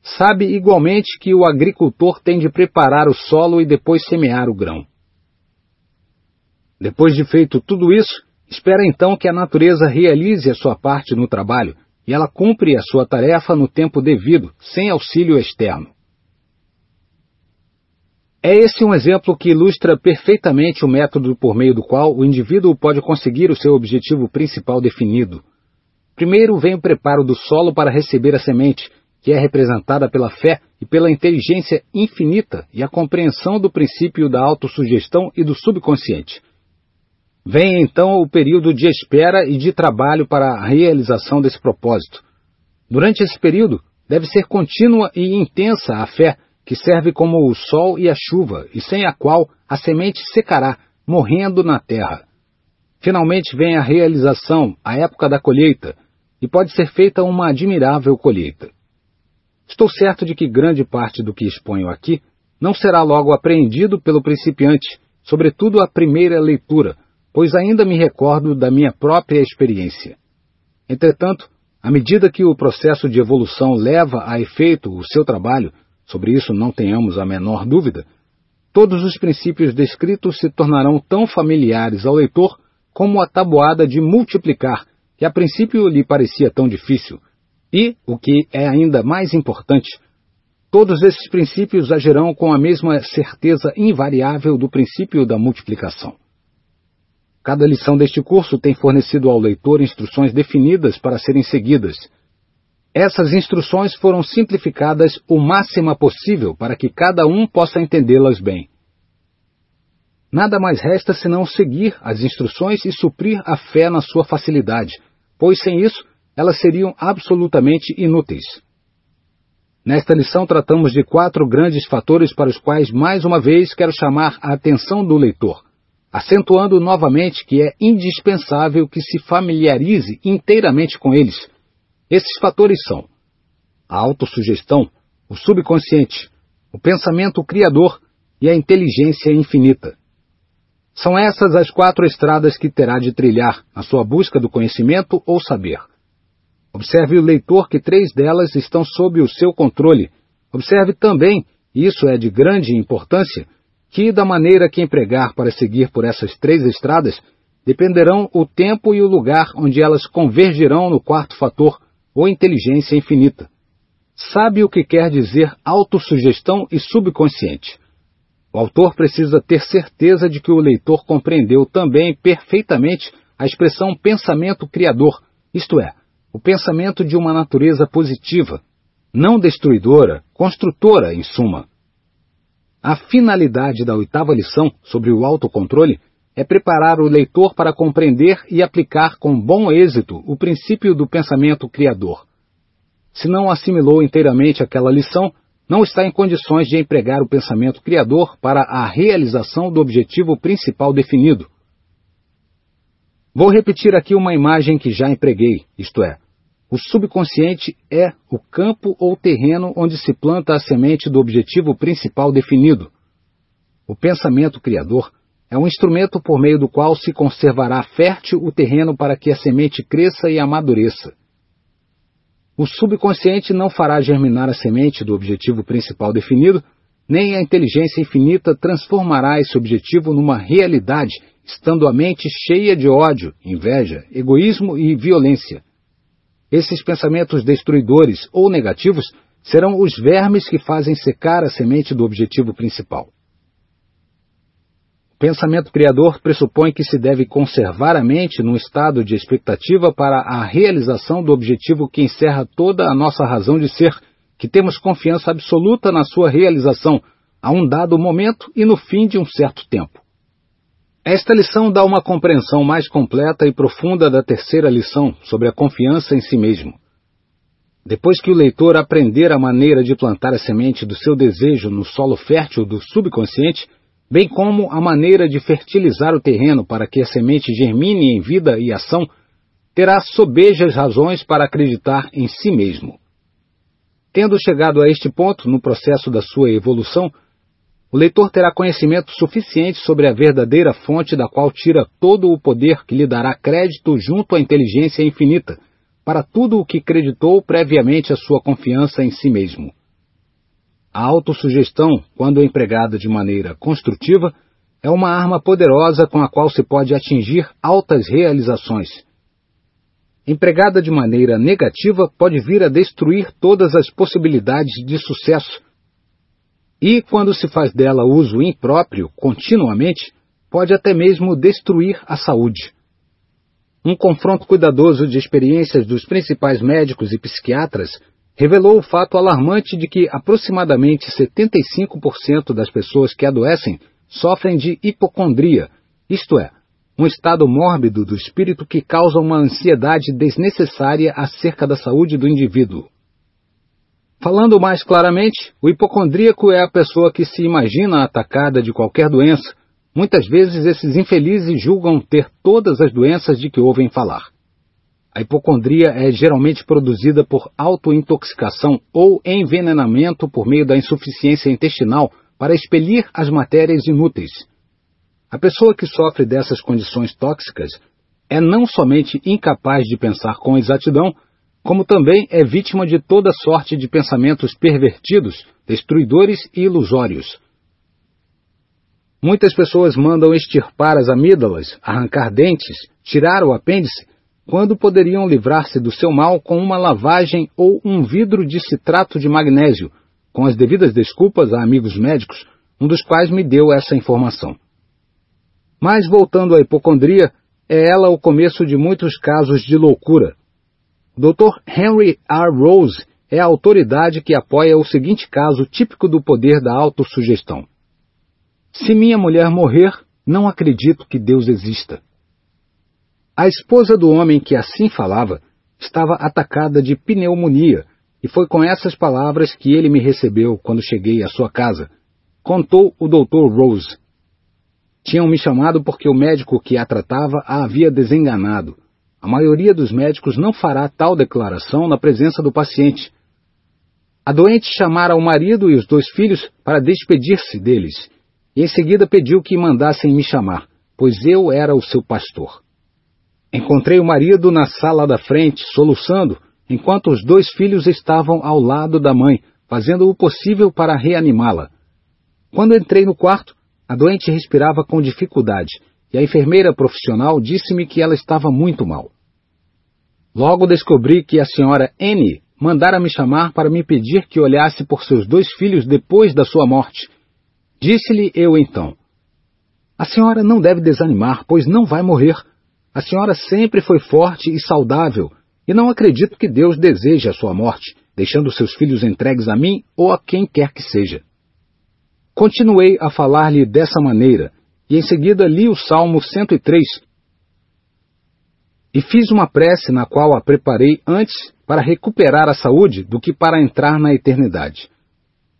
Sabe igualmente que o agricultor tem de preparar o solo e depois semear o grão. Depois de feito tudo isso, Espera então que a natureza realize a sua parte no trabalho e ela cumpre a sua tarefa no tempo devido, sem auxílio externo. É esse um exemplo que ilustra perfeitamente o método por meio do qual o indivíduo pode conseguir o seu objetivo principal definido. Primeiro vem o preparo do solo para receber a semente, que é representada pela fé e pela inteligência infinita e a compreensão do princípio da autossugestão e do subconsciente. Vem então o período de espera e de trabalho para a realização desse propósito. Durante esse período, deve ser contínua e intensa a fé, que serve como o sol e a chuva, e sem a qual a semente secará, morrendo na terra. Finalmente vem a realização, a época da colheita, e pode ser feita uma admirável colheita. Estou certo de que grande parte do que exponho aqui não será logo apreendido pelo principiante, sobretudo a primeira leitura, pois ainda me recordo da minha própria experiência. Entretanto, à medida que o processo de evolução leva a efeito o seu trabalho, sobre isso não tenhamos a menor dúvida, todos os princípios descritos se tornarão tão familiares ao leitor como a tabuada de multiplicar, que a princípio lhe parecia tão difícil. E, o que é ainda mais importante, todos esses princípios agirão com a mesma certeza invariável do princípio da multiplicação. Cada lição deste curso tem fornecido ao leitor instruções definidas para serem seguidas. Essas instruções foram simplificadas o máximo possível para que cada um possa entendê-las bem. Nada mais resta senão seguir as instruções e suprir a fé na sua facilidade, pois sem isso elas seriam absolutamente inúteis. Nesta lição tratamos de quatro grandes fatores para os quais mais uma vez quero chamar a atenção do leitor acentuando novamente que é indispensável que se familiarize inteiramente com eles. Esses fatores são a autossugestão, o subconsciente, o pensamento criador e a inteligência infinita. São essas as quatro estradas que terá de trilhar na sua busca do conhecimento ou saber. Observe o leitor que três delas estão sob o seu controle. Observe também, e isso é de grande importância, que, da maneira que empregar para seguir por essas três estradas, dependerão o tempo e o lugar onde elas convergirão no quarto fator, ou inteligência infinita. Sabe o que quer dizer autossugestão e subconsciente. O autor precisa ter certeza de que o leitor compreendeu também perfeitamente a expressão pensamento criador, isto é, o pensamento de uma natureza positiva, não destruidora, construtora, em suma. A finalidade da oitava lição sobre o autocontrole é preparar o leitor para compreender e aplicar com bom êxito o princípio do pensamento criador. Se não assimilou inteiramente aquela lição, não está em condições de empregar o pensamento criador para a realização do objetivo principal definido. Vou repetir aqui uma imagem que já empreguei, isto é, o subconsciente é o campo ou terreno onde se planta a semente do objetivo principal definido. O pensamento criador é um instrumento por meio do qual se conservará fértil o terreno para que a semente cresça e amadureça. O subconsciente não fará germinar a semente do objetivo principal definido, nem a inteligência infinita transformará esse objetivo numa realidade, estando a mente cheia de ódio, inveja, egoísmo e violência. Esses pensamentos destruidores ou negativos serão os vermes que fazem secar a semente do objetivo principal. pensamento criador pressupõe que se deve conservar a mente num estado de expectativa para a realização do objetivo que encerra toda a nossa razão de ser, que temos confiança absoluta na sua realização a um dado momento e no fim de um certo tempo. Esta lição dá uma compreensão mais completa e profunda da terceira lição sobre a confiança em si mesmo. Depois que o leitor aprender a maneira de plantar a semente do seu desejo no solo fértil do subconsciente, bem como a maneira de fertilizar o terreno para que a semente germine em vida e ação, terá sobejas razões para acreditar em si mesmo. Tendo chegado a este ponto no processo da sua evolução, o leitor terá conhecimento suficiente sobre a verdadeira fonte da qual tira todo o poder que lhe dará crédito junto à inteligência infinita, para tudo o que creditou previamente a sua confiança em si mesmo. A autossugestão, quando empregada de maneira construtiva, é uma arma poderosa com a qual se pode atingir altas realizações. Empregada de maneira negativa, pode vir a destruir todas as possibilidades de sucesso. E, quando se faz dela uso impróprio continuamente, pode até mesmo destruir a saúde. Um confronto cuidadoso de experiências dos principais médicos e psiquiatras revelou o fato alarmante de que aproximadamente 75% das pessoas que adoecem sofrem de hipocondria, isto é, um estado mórbido do espírito que causa uma ansiedade desnecessária acerca da saúde do indivíduo. Falando mais claramente, o hipocondríaco é a pessoa que se imagina atacada de qualquer doença, Muitas vezes esses infelizes julgam ter todas as doenças de que ouvem falar. A hipocondria é geralmente produzida por autointoxicação ou envenenamento por meio da insuficiência intestinal para expelir as matérias inúteis. A pessoa que sofre dessas condições tóxicas é não somente incapaz de pensar com exatidão, como também é vítima de toda sorte de pensamentos pervertidos, destruidores e ilusórios. Muitas pessoas mandam extirpar as amígdalas, arrancar dentes, tirar o apêndice, quando poderiam livrar-se do seu mal com uma lavagem ou um vidro de citrato de magnésio, com as devidas desculpas a amigos médicos, um dos quais me deu essa informação. Mas voltando à hipocondria, é ela o começo de muitos casos de loucura. Dr. Henry R. Rose é a autoridade que apoia o seguinte caso típico do poder da autossugestão. Se minha mulher morrer, não acredito que Deus exista. A esposa do homem que assim falava estava atacada de pneumonia e foi com essas palavras que ele me recebeu quando cheguei à sua casa, contou o Dr. Rose. Tinham me chamado porque o médico que a tratava a havia desenganado. A maioria dos médicos não fará tal declaração na presença do paciente. A doente chamara o marido e os dois filhos para despedir-se deles e em seguida pediu que mandassem me chamar, pois eu era o seu pastor. Encontrei o marido na sala da frente, soluçando, enquanto os dois filhos estavam ao lado da mãe, fazendo o possível para reanimá-la. Quando entrei no quarto, a doente respirava com dificuldade e a enfermeira profissional disse-me que ela estava muito mal. Logo descobri que a senhora N mandara me chamar para me pedir que olhasse por seus dois filhos depois da sua morte Disse-lhe eu então: A senhora não deve desanimar, pois não vai morrer. A senhora sempre foi forte e saudável, e não acredito que Deus deseje a sua morte, deixando seus filhos entregues a mim ou a quem quer que seja. Continuei a falar-lhe dessa maneira, e em seguida li o Salmo 103 e fiz uma prece na qual a preparei antes para recuperar a saúde do que para entrar na eternidade.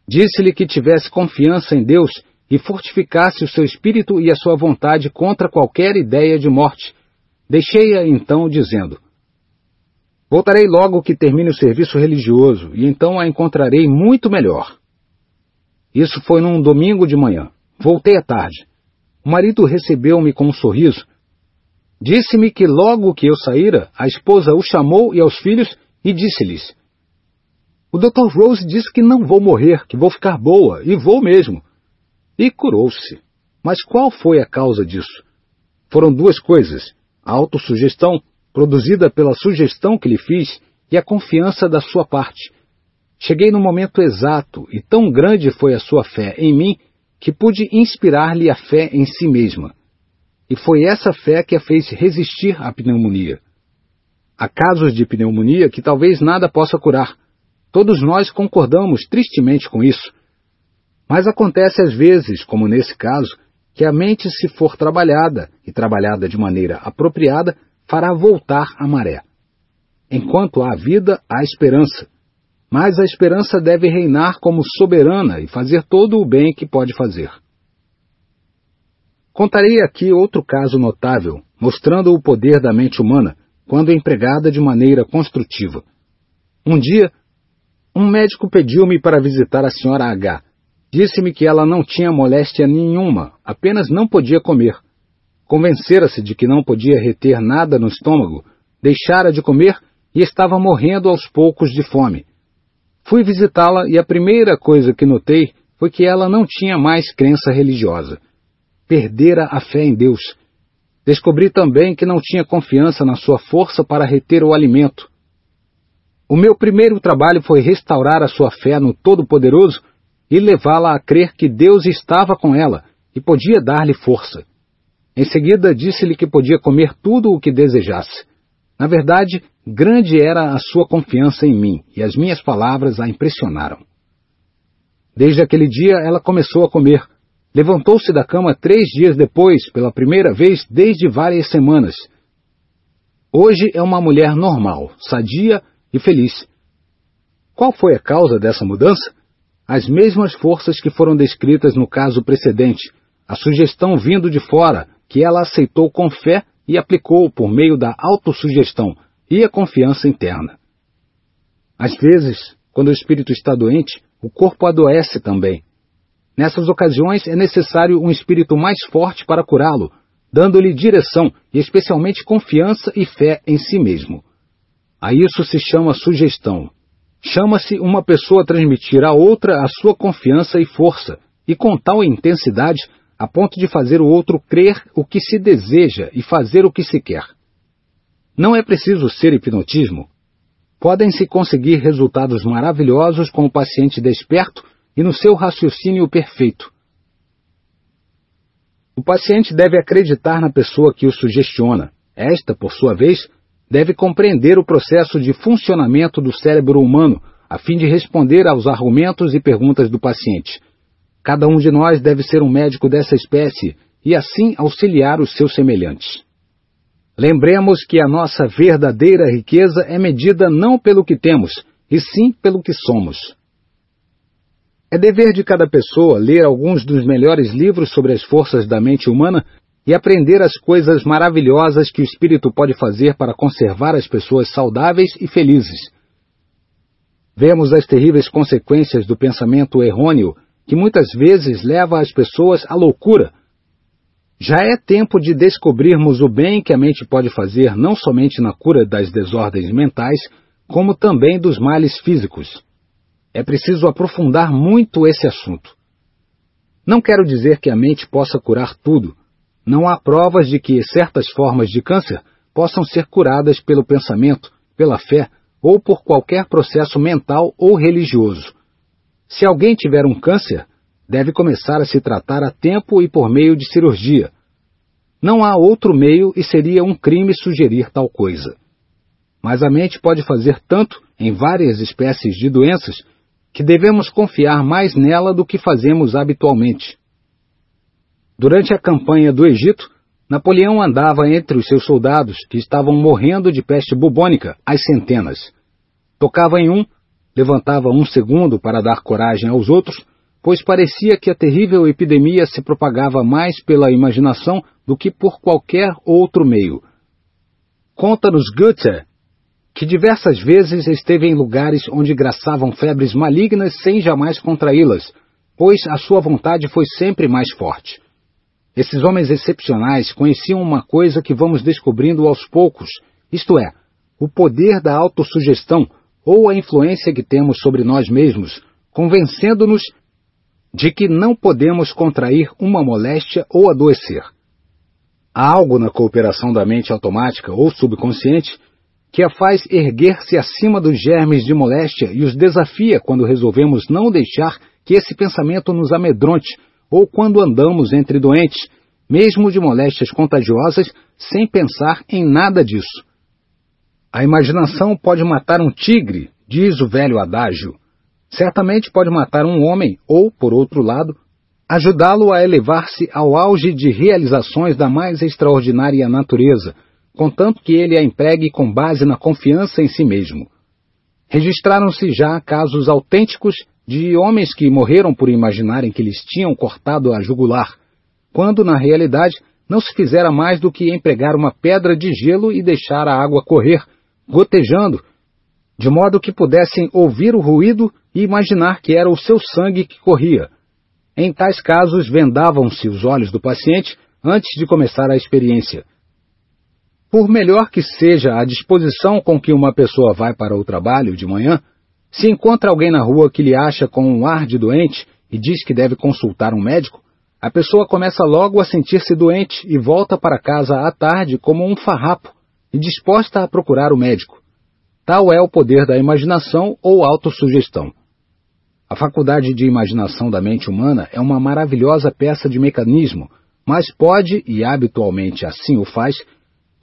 Disse-lhe que tivesse confiança em Deus e fortificasse o seu espírito e a sua vontade contra qualquer ideia de morte. Deixei-a então dizendo: Voltarei logo que termine o serviço religioso e então a encontrarei muito melhor. Isso foi num domingo de manhã. Voltei à tarde. O marido recebeu-me com um sorriso. Disse-me que logo que eu saíra, a esposa o chamou e aos filhos e disse-lhes: o Dr. Rose disse que não vou morrer, que vou ficar boa, e vou mesmo. E curou-se. Mas qual foi a causa disso? Foram duas coisas: a autossugestão, produzida pela sugestão que lhe fiz, e a confiança da sua parte. Cheguei no momento exato, e tão grande foi a sua fé em mim, que pude inspirar-lhe a fé em si mesma. E foi essa fé que a fez resistir à pneumonia. Há casos de pneumonia que talvez nada possa curar. Todos nós concordamos tristemente com isso. Mas acontece às vezes, como nesse caso, que a mente, se for trabalhada, e trabalhada de maneira apropriada, fará voltar a maré. Enquanto há vida, há esperança. Mas a esperança deve reinar como soberana e fazer todo o bem que pode fazer. Contarei aqui outro caso notável, mostrando o poder da mente humana, quando empregada de maneira construtiva. Um dia, um médico pediu-me para visitar a senhora H. Disse-me que ela não tinha moléstia nenhuma, apenas não podia comer. Convencera-se de que não podia reter nada no estômago, deixara de comer e estava morrendo aos poucos de fome. Fui visitá-la e a primeira coisa que notei foi que ela não tinha mais crença religiosa. Perdera a fé em Deus Descobri também que não tinha confiança na sua força para reter o alimento. O meu primeiro trabalho foi restaurar a sua fé no Todo-Poderoso e levá-la a crer que Deus estava com ela e podia dar-lhe força. Em seguida, disse-lhe que podia comer tudo o que desejasse. Na verdade, grande era a sua confiança em mim e as minhas palavras a impressionaram. Desde aquele dia, ela começou a comer Levantou-se da cama três dias depois, pela primeira vez desde várias semanas. Hoje é uma mulher normal, sadia e feliz. Qual foi a causa dessa mudança? As mesmas forças que foram descritas no caso precedente, a sugestão vindo de fora, que ela aceitou com fé e aplicou por meio da autossugestão e a confiança interna. Às vezes, quando o espírito está doente, o corpo adoece também, Nessas ocasiões é necessário um espírito mais forte para curá-lo, dando-lhe direção e especialmente confiança e fé em si mesmo. A isso se chama sugestão. Chama-se uma pessoa transmitir a outra a sua confiança e força, e com tal intensidade a ponto de fazer o outro crer o que se deseja e fazer o que se quer. Não é preciso ser hipnotismo. Podem-se conseguir resultados maravilhosos com o paciente desperto e no seu raciocínio perfeito. O paciente deve acreditar na pessoa que o sugestiona. Esta, por sua vez, deve compreender o processo de funcionamento do cérebro humano a fim de responder aos argumentos e perguntas do paciente. Cada um de nós deve ser um médico dessa espécie e assim auxiliar os seus semelhantes. Lembremos que a nossa verdadeira riqueza é medida não pelo que temos, e sim pelo que somos. É dever de cada pessoa ler alguns dos melhores livros sobre as forças da mente humana e aprender as coisas maravilhosas que o espírito pode fazer para conservar as pessoas saudáveis e felizes. Vemos as terríveis consequências do pensamento errôneo, que muitas vezes leva as pessoas à loucura. Já é tempo de descobrirmos o bem que a mente pode fazer não somente na cura das desordens mentais, como também dos males físicos é preciso aprofundar muito esse assunto. Não quero dizer que a mente possa curar tudo. Não há provas de que certas formas de câncer possam ser curadas pelo pensamento, pela fé ou por qualquer processo mental ou religioso. Se alguém tiver um câncer, deve começar a se tratar a tempo e por meio de cirurgia. Não há outro meio e seria um crime sugerir tal coisa. Mas a mente pode fazer tanto em várias espécies de doenças que devemos confiar mais nela do que fazemos habitualmente. Durante a campanha do Egito, Napoleão andava entre os seus soldados que estavam morrendo de peste bubônica às centenas. Tocava em um, levantava um segundo para dar coragem aos outros, pois parecia que a terrível epidemia se propagava mais pela imaginação do que por qualquer outro meio. Conta-nos Goethe que diversas vezes esteve em lugares onde graçavam febres malignas sem jamais contraí-las, pois a sua vontade foi sempre mais forte. Esses homens excepcionais conheciam uma coisa que vamos descobrindo aos poucos, isto é, o poder da autossugestão ou a influência que temos sobre nós mesmos, convencendo-nos de que não podemos contrair uma moléstia ou adoecer. Há algo na cooperação da mente automática ou subconsciente que a faz erguer-se acima dos germes de moléstia e os desafia quando resolvemos não deixar que esse pensamento nos amedronte ou quando andamos entre doentes, mesmo de moléstias contagiosas, sem pensar em nada disso. A imaginação pode matar um tigre, diz o velho adágio. Certamente pode matar um homem, ou, por outro lado, ajudá-lo a elevar-se ao auge de realizações da mais extraordinária natureza, contanto que ele a empregue com base na confiança em si mesmo. Registraram-se já casos autênticos de homens que morreram por imaginarem que lhes tinham cortado a jugular, quando na realidade não se fizera mais do que empregar uma pedra de gelo e deixar a água correr, gotejando, de modo que pudessem ouvir o ruído e imaginar que era o seu sangue que corria. Em tais casos, vendavam-se os olhos do paciente antes de começar a experiência. Por melhor que seja a disposição com que uma pessoa vai para o trabalho de manhã, se encontra alguém na rua que lhe acha com um ar de doente e diz que deve consultar um médico, a pessoa começa logo a sentir-se doente e volta para casa à tarde como um farrapo e disposta a procurar o médico. Tal é o poder da imaginação ou autossugestão. A faculdade de imaginação da mente humana é uma maravilhosa peça de mecanismo, mas pode, e habitualmente assim o faz,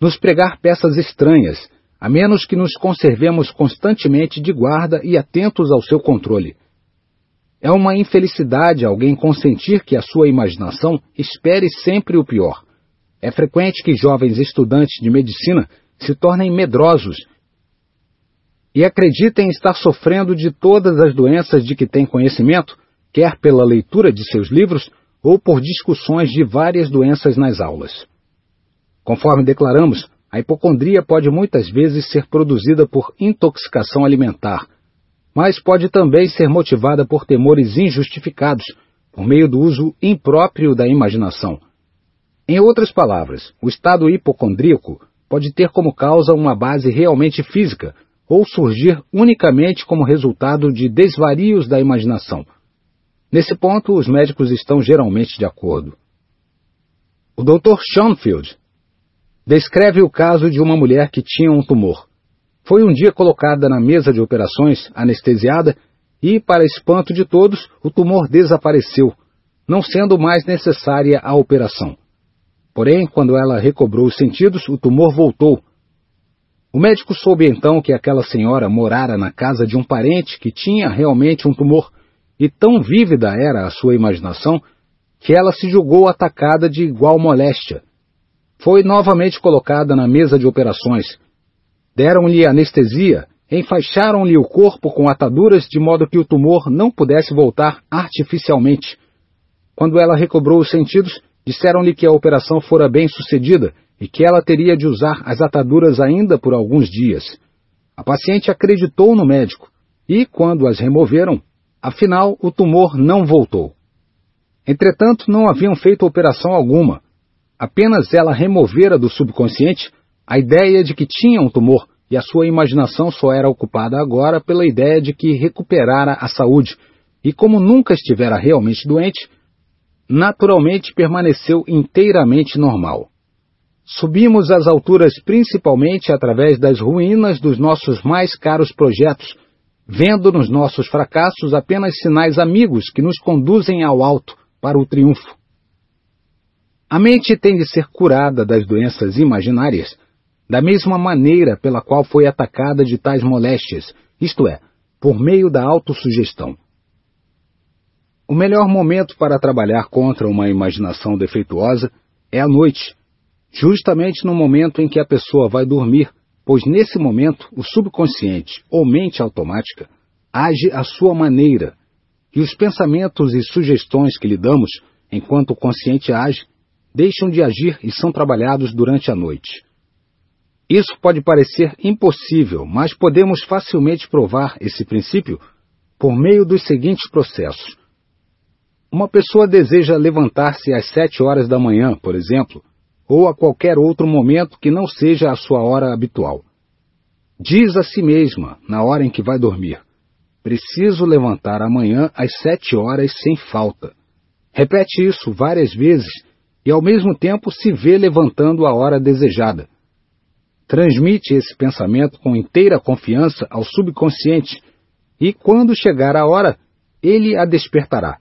nos pregar peças estranhas, a menos que nos conservemos constantemente de guarda e atentos ao seu controle. É uma infelicidade alguém consentir que a sua imaginação espere sempre o pior. É frequente que jovens estudantes de medicina se tornem medrosos e acreditem estar sofrendo de todas as doenças de que têm conhecimento, quer pela leitura de seus livros ou por discussões de várias doenças nas aulas. Conforme declaramos, a hipocondria pode muitas vezes ser produzida por intoxicação alimentar, mas pode também ser motivada por temores injustificados, por meio do uso impróprio da imaginação. Em outras palavras, o estado hipocondríaco pode ter como causa uma base realmente física ou surgir unicamente como resultado de desvarios da imaginação. Nesse ponto, os médicos estão geralmente de acordo. O Dr. Schoenfield descreve o caso de uma mulher que tinha um tumor. Foi um dia colocada na mesa de operações, anestesiada, e, para espanto de todos, o tumor desapareceu, não sendo mais necessária a operação. Porém, quando ela recobrou os sentidos, o tumor voltou. O médico soube então que aquela senhora morara na casa de um parente que tinha realmente um tumor, e tão vívida era a sua imaginação que ela se julgou atacada de igual moléstia. Foi novamente colocada na mesa de operações. Deram-lhe anestesia, enfaixaram-lhe o corpo com ataduras de modo que o tumor não pudesse voltar artificialmente. Quando ela recobrou os sentidos, Disseram-lhe que a operação fora bem sucedida e que ela teria de usar as ataduras ainda por alguns dias. A paciente acreditou no médico e, quando as removeram, afinal o tumor não voltou. Entretanto, não haviam feito operação alguma. Apenas ela removera do subconsciente a ideia de que tinha um tumor e a sua imaginação só era ocupada agora pela ideia de que recuperara a saúde e, como nunca estivera realmente doente, naturalmente permaneceu inteiramente normal. Subimos às alturas principalmente através das ruínas dos nossos mais caros projetos, vendo nos nossos fracassos apenas sinais amigos que nos conduzem ao alto, para o triunfo. A mente tem de ser curada das doenças imaginárias da mesma maneira pela qual foi atacada de tais moléstias, isto é, por meio da autossugestão. O melhor momento para trabalhar contra uma imaginação defeituosa é a noite, justamente no momento em que a pessoa vai dormir, pois nesse momento o subconsciente ou mente automática age à sua maneira e os pensamentos e sugestões que lhe damos enquanto o consciente age deixam de agir e são trabalhados durante a noite. Isso pode parecer impossível, mas podemos facilmente provar esse princípio por meio dos seguintes processos. Uma pessoa deseja levantar-se às sete horas da manhã, por exemplo, ou a qualquer outro momento que não seja a sua hora habitual. Diz a si mesma, na hora em que vai dormir, preciso levantar amanhã às sete horas sem falta. Repete isso várias vezes e ao mesmo tempo se vê levantando a hora desejada. Transmite esse pensamento com inteira confiança ao subconsciente e, quando chegar a hora, ele a despertará.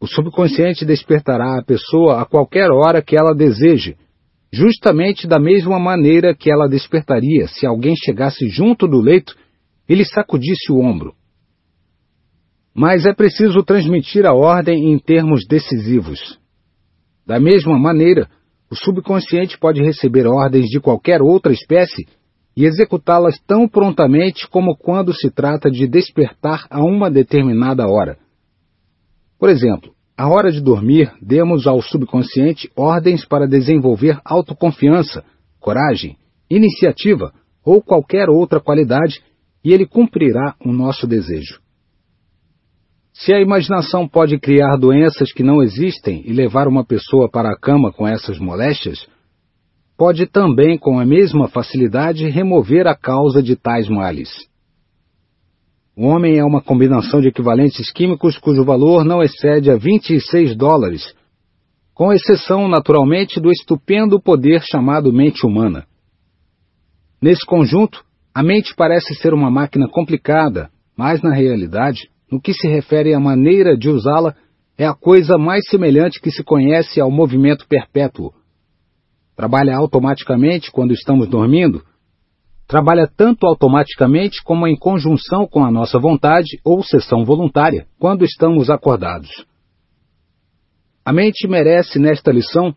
O subconsciente despertará a pessoa a qualquer hora que ela deseje, justamente da mesma maneira que ela despertaria se alguém chegasse junto do leito e lhe sacudisse o ombro. Mas é preciso transmitir a ordem em termos decisivos. Da mesma maneira, o subconsciente pode receber ordens de qualquer outra espécie e executá-las tão prontamente como quando se trata de despertar a uma determinada hora. Por exemplo, à hora de dormir, demos ao subconsciente ordens para desenvolver autoconfiança, coragem, iniciativa ou qualquer outra qualidade e ele cumprirá o nosso desejo. Se a imaginação pode criar doenças que não existem e levar uma pessoa para a cama com essas moléstias, pode também, com a mesma facilidade, remover a causa de tais males. O homem é uma combinação de equivalentes químicos cujo valor não excede a 26 dólares, com exceção, naturalmente, do estupendo poder chamado mente humana. Nesse conjunto, a mente parece ser uma máquina complicada, mas na realidade, no que se refere à maneira de usá-la, é a coisa mais semelhante que se conhece ao movimento perpétuo. Trabalha automaticamente quando estamos dormindo, trabalha tanto automaticamente como em conjunção com a nossa vontade ou sessão voluntária, quando estamos acordados. A mente merece, nesta lição,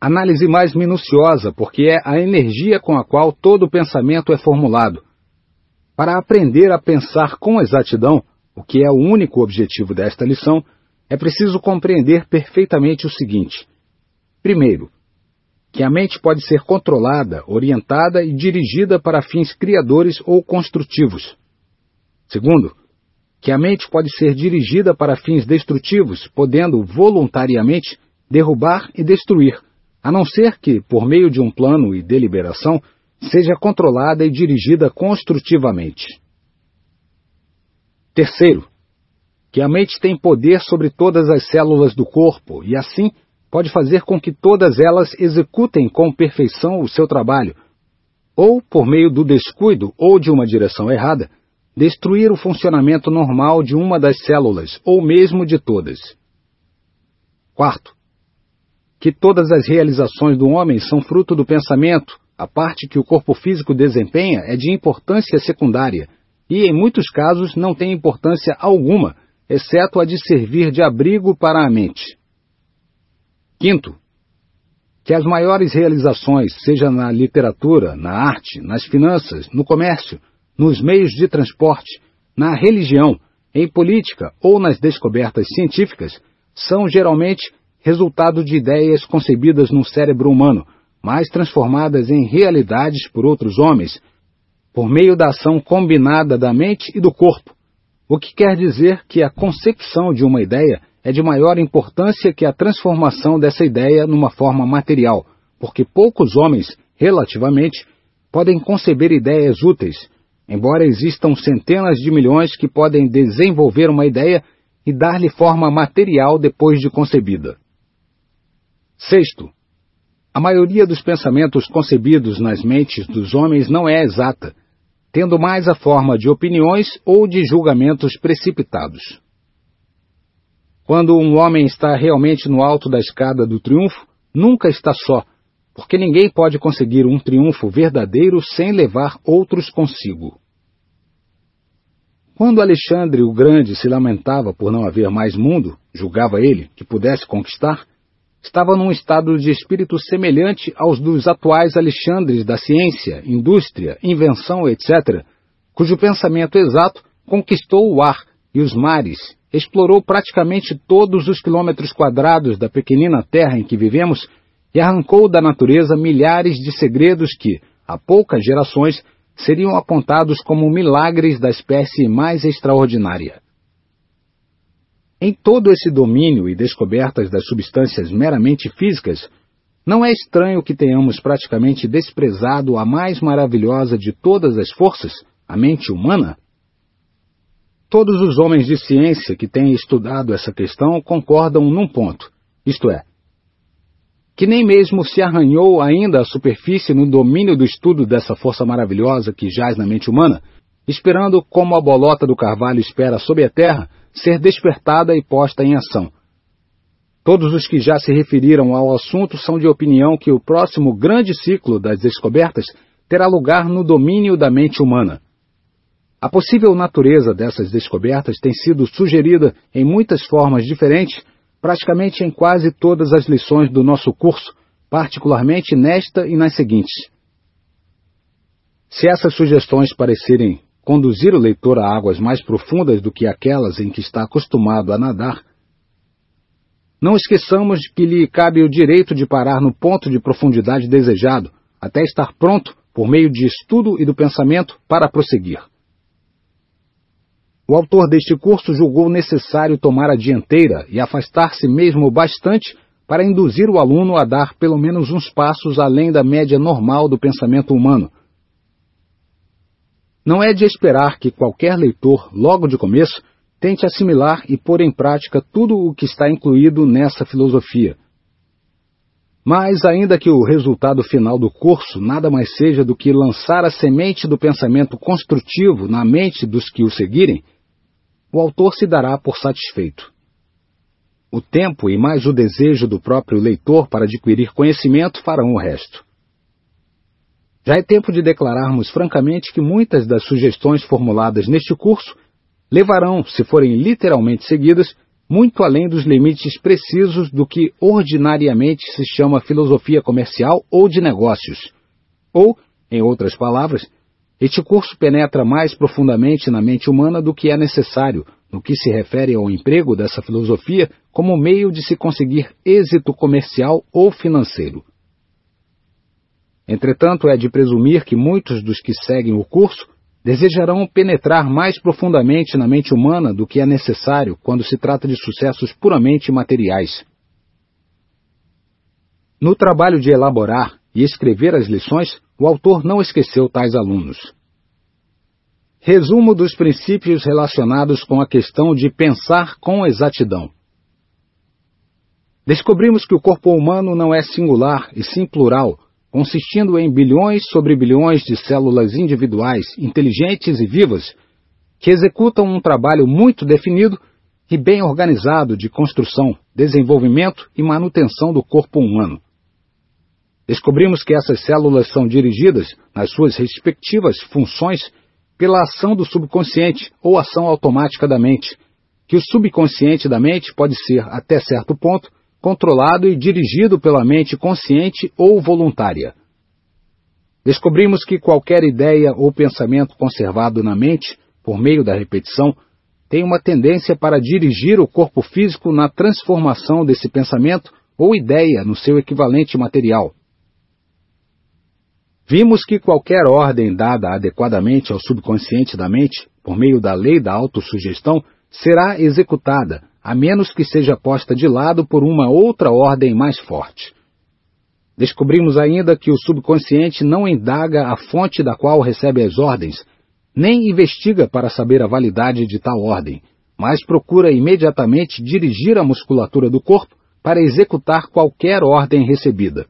análise mais minuciosa, porque é a energia com a qual todo pensamento é formulado. Para aprender a pensar com exatidão, o que é o único objetivo desta lição, é preciso compreender perfeitamente o seguinte: primeiro, que a mente pode ser controlada, orientada e dirigida para fins criadores ou construtivos. Segundo, que a mente pode ser dirigida para fins destrutivos, podendo voluntariamente derrubar e destruir, a não ser que, por meio de um plano e deliberação, seja controlada e dirigida construtivamente. Terceiro, que a mente tem poder sobre todas as células do corpo e, assim, pode fazer com que todas elas executem com perfeição o seu trabalho, ou, por meio do descuido ou de uma direção errada, destruir o funcionamento normal de uma das células, ou mesmo de todas. Quarto, que todas as realizações do homem são fruto do pensamento, a parte que o corpo físico desempenha é de importância secundária e, em muitos casos, não tem importância alguma, exceto a de servir de abrigo para a mente. Quinto, que as maiores realizações, seja na literatura, na arte, nas finanças, no comércio, nos meios de transporte, na religião, em política ou nas descobertas científicas, são geralmente resultado de ideias concebidas no cérebro humano, mas transformadas em realidades por outros homens, por meio da ação combinada da mente e do corpo, o que quer dizer que a concepção de uma ideia é de maior importância que a transformação dessa ideia numa forma material, porque poucos homens, relativamente, podem conceber ideias úteis, embora existam centenas de milhões que podem desenvolver uma ideia e dar-lhe forma material depois de concebida. Sexto, a maioria dos pensamentos concebidos nas mentes dos homens não é exata, tendo mais a forma de opiniões ou de julgamentos precipitados. Quando um homem está realmente no alto da escada do triunfo, nunca está só, porque ninguém pode conseguir um triunfo verdadeiro sem levar outros consigo. Quando Alexandre o Grande se lamentava por não haver mais mundo, julgava ele, que pudesse conquistar, estava num estado de espírito semelhante aos dos atuais Alexandres da ciência, indústria, invenção, etc., cujo pensamento exato conquistou o ar e os mares explorou praticamente todos os quilômetros quadrados da pequenina terra em que vivemos e arrancou da natureza milhares de segredos que, há poucas gerações, seriam apontados como milagres da espécie mais extraordinária. Em todo esse domínio e descobertas das substâncias meramente físicas, não é estranho que tenhamos praticamente desprezado a mais maravilhosa de todas as forças, a mente humana, Todos os homens de ciência que têm estudado essa questão concordam num ponto, isto é, que nem mesmo se arranhou ainda a superfície no domínio do estudo dessa força maravilhosa que jaz na mente humana, esperando como a bolota do carvalho espera sob a terra ser despertada e posta em ação, Todos os que já se referiram ao assunto são de opinião que o próximo grande ciclo das descobertas terá lugar no domínio da mente humana. A possível natureza dessas descobertas tem sido sugerida em muitas formas diferentes, praticamente em quase todas as lições do nosso curso, particularmente nesta e nas seguintes. Se essas sugestões parecerem conduzir o leitor a águas mais profundas do que aquelas em que está acostumado a nadar, não esqueçamos que lhe cabe o direito de parar no ponto de profundidade desejado, até estar pronto, por meio de estudo e do pensamento, para prosseguir. O autor deste curso julgou necessário tomar a dianteira e afastar-se mesmo bastante para induzir o aluno a dar pelo menos uns passos além da média normal do pensamento humano. Não é de esperar que qualquer leitor, logo de começo, tente assimilar e pôr em prática tudo o que está incluído nessa filosofia. Mas, ainda que o resultado final do curso nada mais seja do que lançar a semente do pensamento construtivo na mente dos que o seguirem, o autor se dará por satisfeito. O tempo e mais o desejo do próprio leitor para adquirir conhecimento farão o resto. Já é tempo de declararmos francamente que muitas das sugestões formuladas neste curso levarão, se forem literalmente seguidas, muito além dos limites precisos do que ordinariamente se chama filosofia comercial ou de negócios. Ou, em outras palavras, este curso penetra mais profundamente na mente humana do que é necessário no que se refere ao emprego dessa filosofia como meio de se conseguir êxito comercial ou financeiro. Entretanto, é de presumir que muitos dos que seguem o curso desejarão penetrar mais profundamente na mente humana do que é necessário quando se trata de sucessos puramente materiais. No trabalho de elaborar e escrever as lições, o autor não esqueceu tais alunos. Resumo dos princípios relacionados com a questão de pensar com exatidão. Descobrimos que o corpo humano não é singular e sim plural, consistindo em bilhões sobre bilhões de células individuais, inteligentes e vivas, que executam um trabalho muito definido e bem organizado de construção, desenvolvimento e manutenção do corpo humano. Descobrimos que essas células são dirigidas, nas suas respectivas funções, pela ação do subconsciente ou ação automática da mente, que o subconsciente da mente pode ser, até certo ponto, controlado e dirigido pela mente consciente ou voluntária. Descobrimos que qualquer ideia ou pensamento conservado na mente, por meio da repetição, tem uma tendência para dirigir o corpo físico na transformação desse pensamento ou ideia no seu equivalente material. Vimos que qualquer ordem dada adequadamente ao subconsciente da mente, por meio da lei da autossugestão, será executada, a menos que seja posta de lado por uma outra ordem mais forte. Descobrimos ainda que o subconsciente não indaga a fonte da qual recebe as ordens, nem investiga para saber a validade de tal ordem, mas procura imediatamente dirigir a musculatura do corpo para executar qualquer ordem recebida.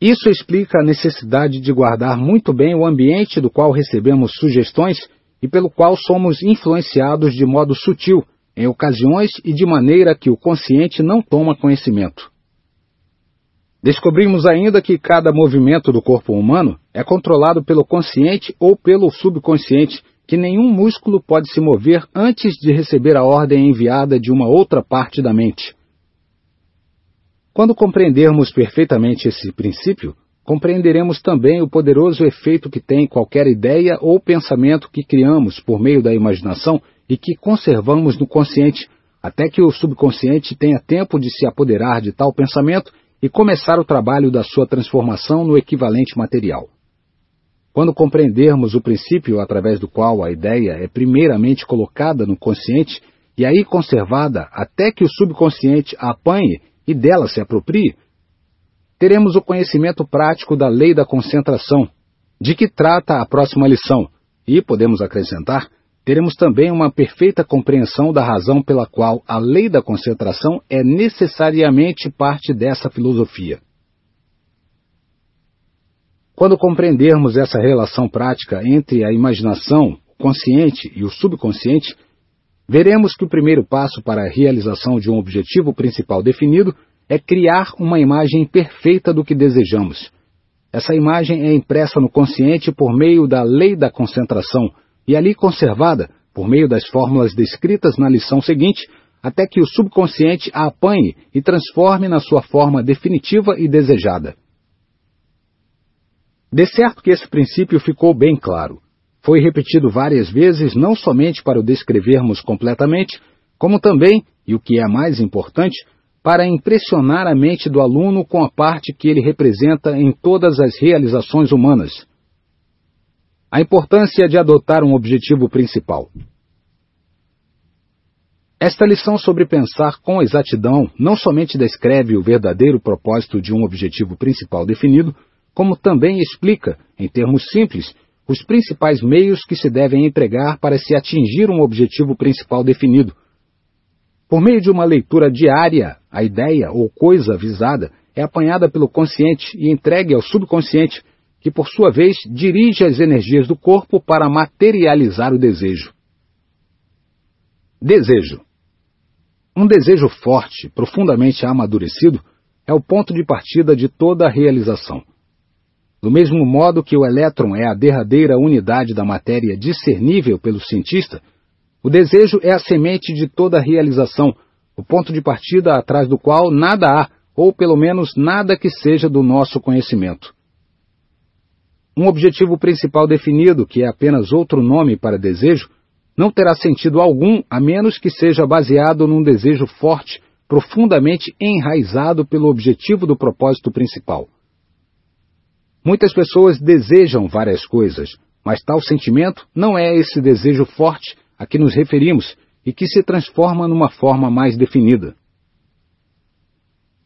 Isso explica a necessidade de guardar muito bem o ambiente do qual recebemos sugestões e pelo qual somos influenciados de modo sutil, em ocasiões e de maneira que o consciente não toma conhecimento. Descobrimos ainda que cada movimento do corpo humano é controlado pelo consciente ou pelo subconsciente, que nenhum músculo pode se mover antes de receber a ordem enviada de uma outra parte da mente. Quando compreendermos perfeitamente esse princípio, compreenderemos também o poderoso efeito que tem qualquer ideia ou pensamento que criamos por meio da imaginação e que conservamos no consciente, até que o subconsciente tenha tempo de se apoderar de tal pensamento e começar o trabalho da sua transformação no equivalente material. Quando compreendermos o princípio através do qual a ideia é primeiramente colocada no consciente e aí conservada até que o subconsciente a apanhe e dela se aproprie, teremos o conhecimento prático da lei da concentração, de que trata a próxima lição, e, podemos acrescentar, teremos também uma perfeita compreensão da razão pela qual a lei da concentração é necessariamente parte dessa filosofia. Quando compreendermos essa relação prática entre a imaginação, o consciente e o subconsciente, veremos que o primeiro passo para a realização de um objetivo principal definido é criar uma imagem perfeita do que desejamos. Essa imagem é impressa no consciente por meio da lei da concentração e ali conservada por meio das fórmulas descritas na lição seguinte, até que o subconsciente a apanhe e transforme na sua forma definitiva e desejada. De certo que esse princípio ficou bem claro. Foi repetido várias vezes, não somente para o descrevermos completamente, como também, e o que é mais importante, para impressionar a mente do aluno com a parte que ele representa em todas as realizações humanas. A importância de adotar um objetivo principal. Esta lição sobre pensar com exatidão não somente descreve o verdadeiro propósito de um objetivo principal definido, como também explica, em termos simples, os principais meios que se devem empregar para se atingir um objetivo principal definido. Por meio de uma leitura diária, a ideia ou coisa visada é apanhada pelo consciente e entregue ao subconsciente, que por sua vez dirige as energias do corpo para materializar o desejo. Desejo. Um desejo forte, profundamente amadurecido, é o ponto de partida de toda a realização. Do mesmo modo que o elétron é a derradeira unidade da matéria discernível pelo cientista, o desejo é a semente de toda realização, o ponto de partida atrás do qual nada há, ou pelo menos nada que seja do nosso conhecimento. Um objetivo principal definido, que é apenas outro nome para desejo, não terá sentido algum a menos que seja baseado num desejo forte, profundamente enraizado pelo objetivo do propósito principal. Muitas pessoas desejam várias coisas, mas tal sentimento não é esse desejo forte a que nos referimos e que se transforma numa forma mais definida.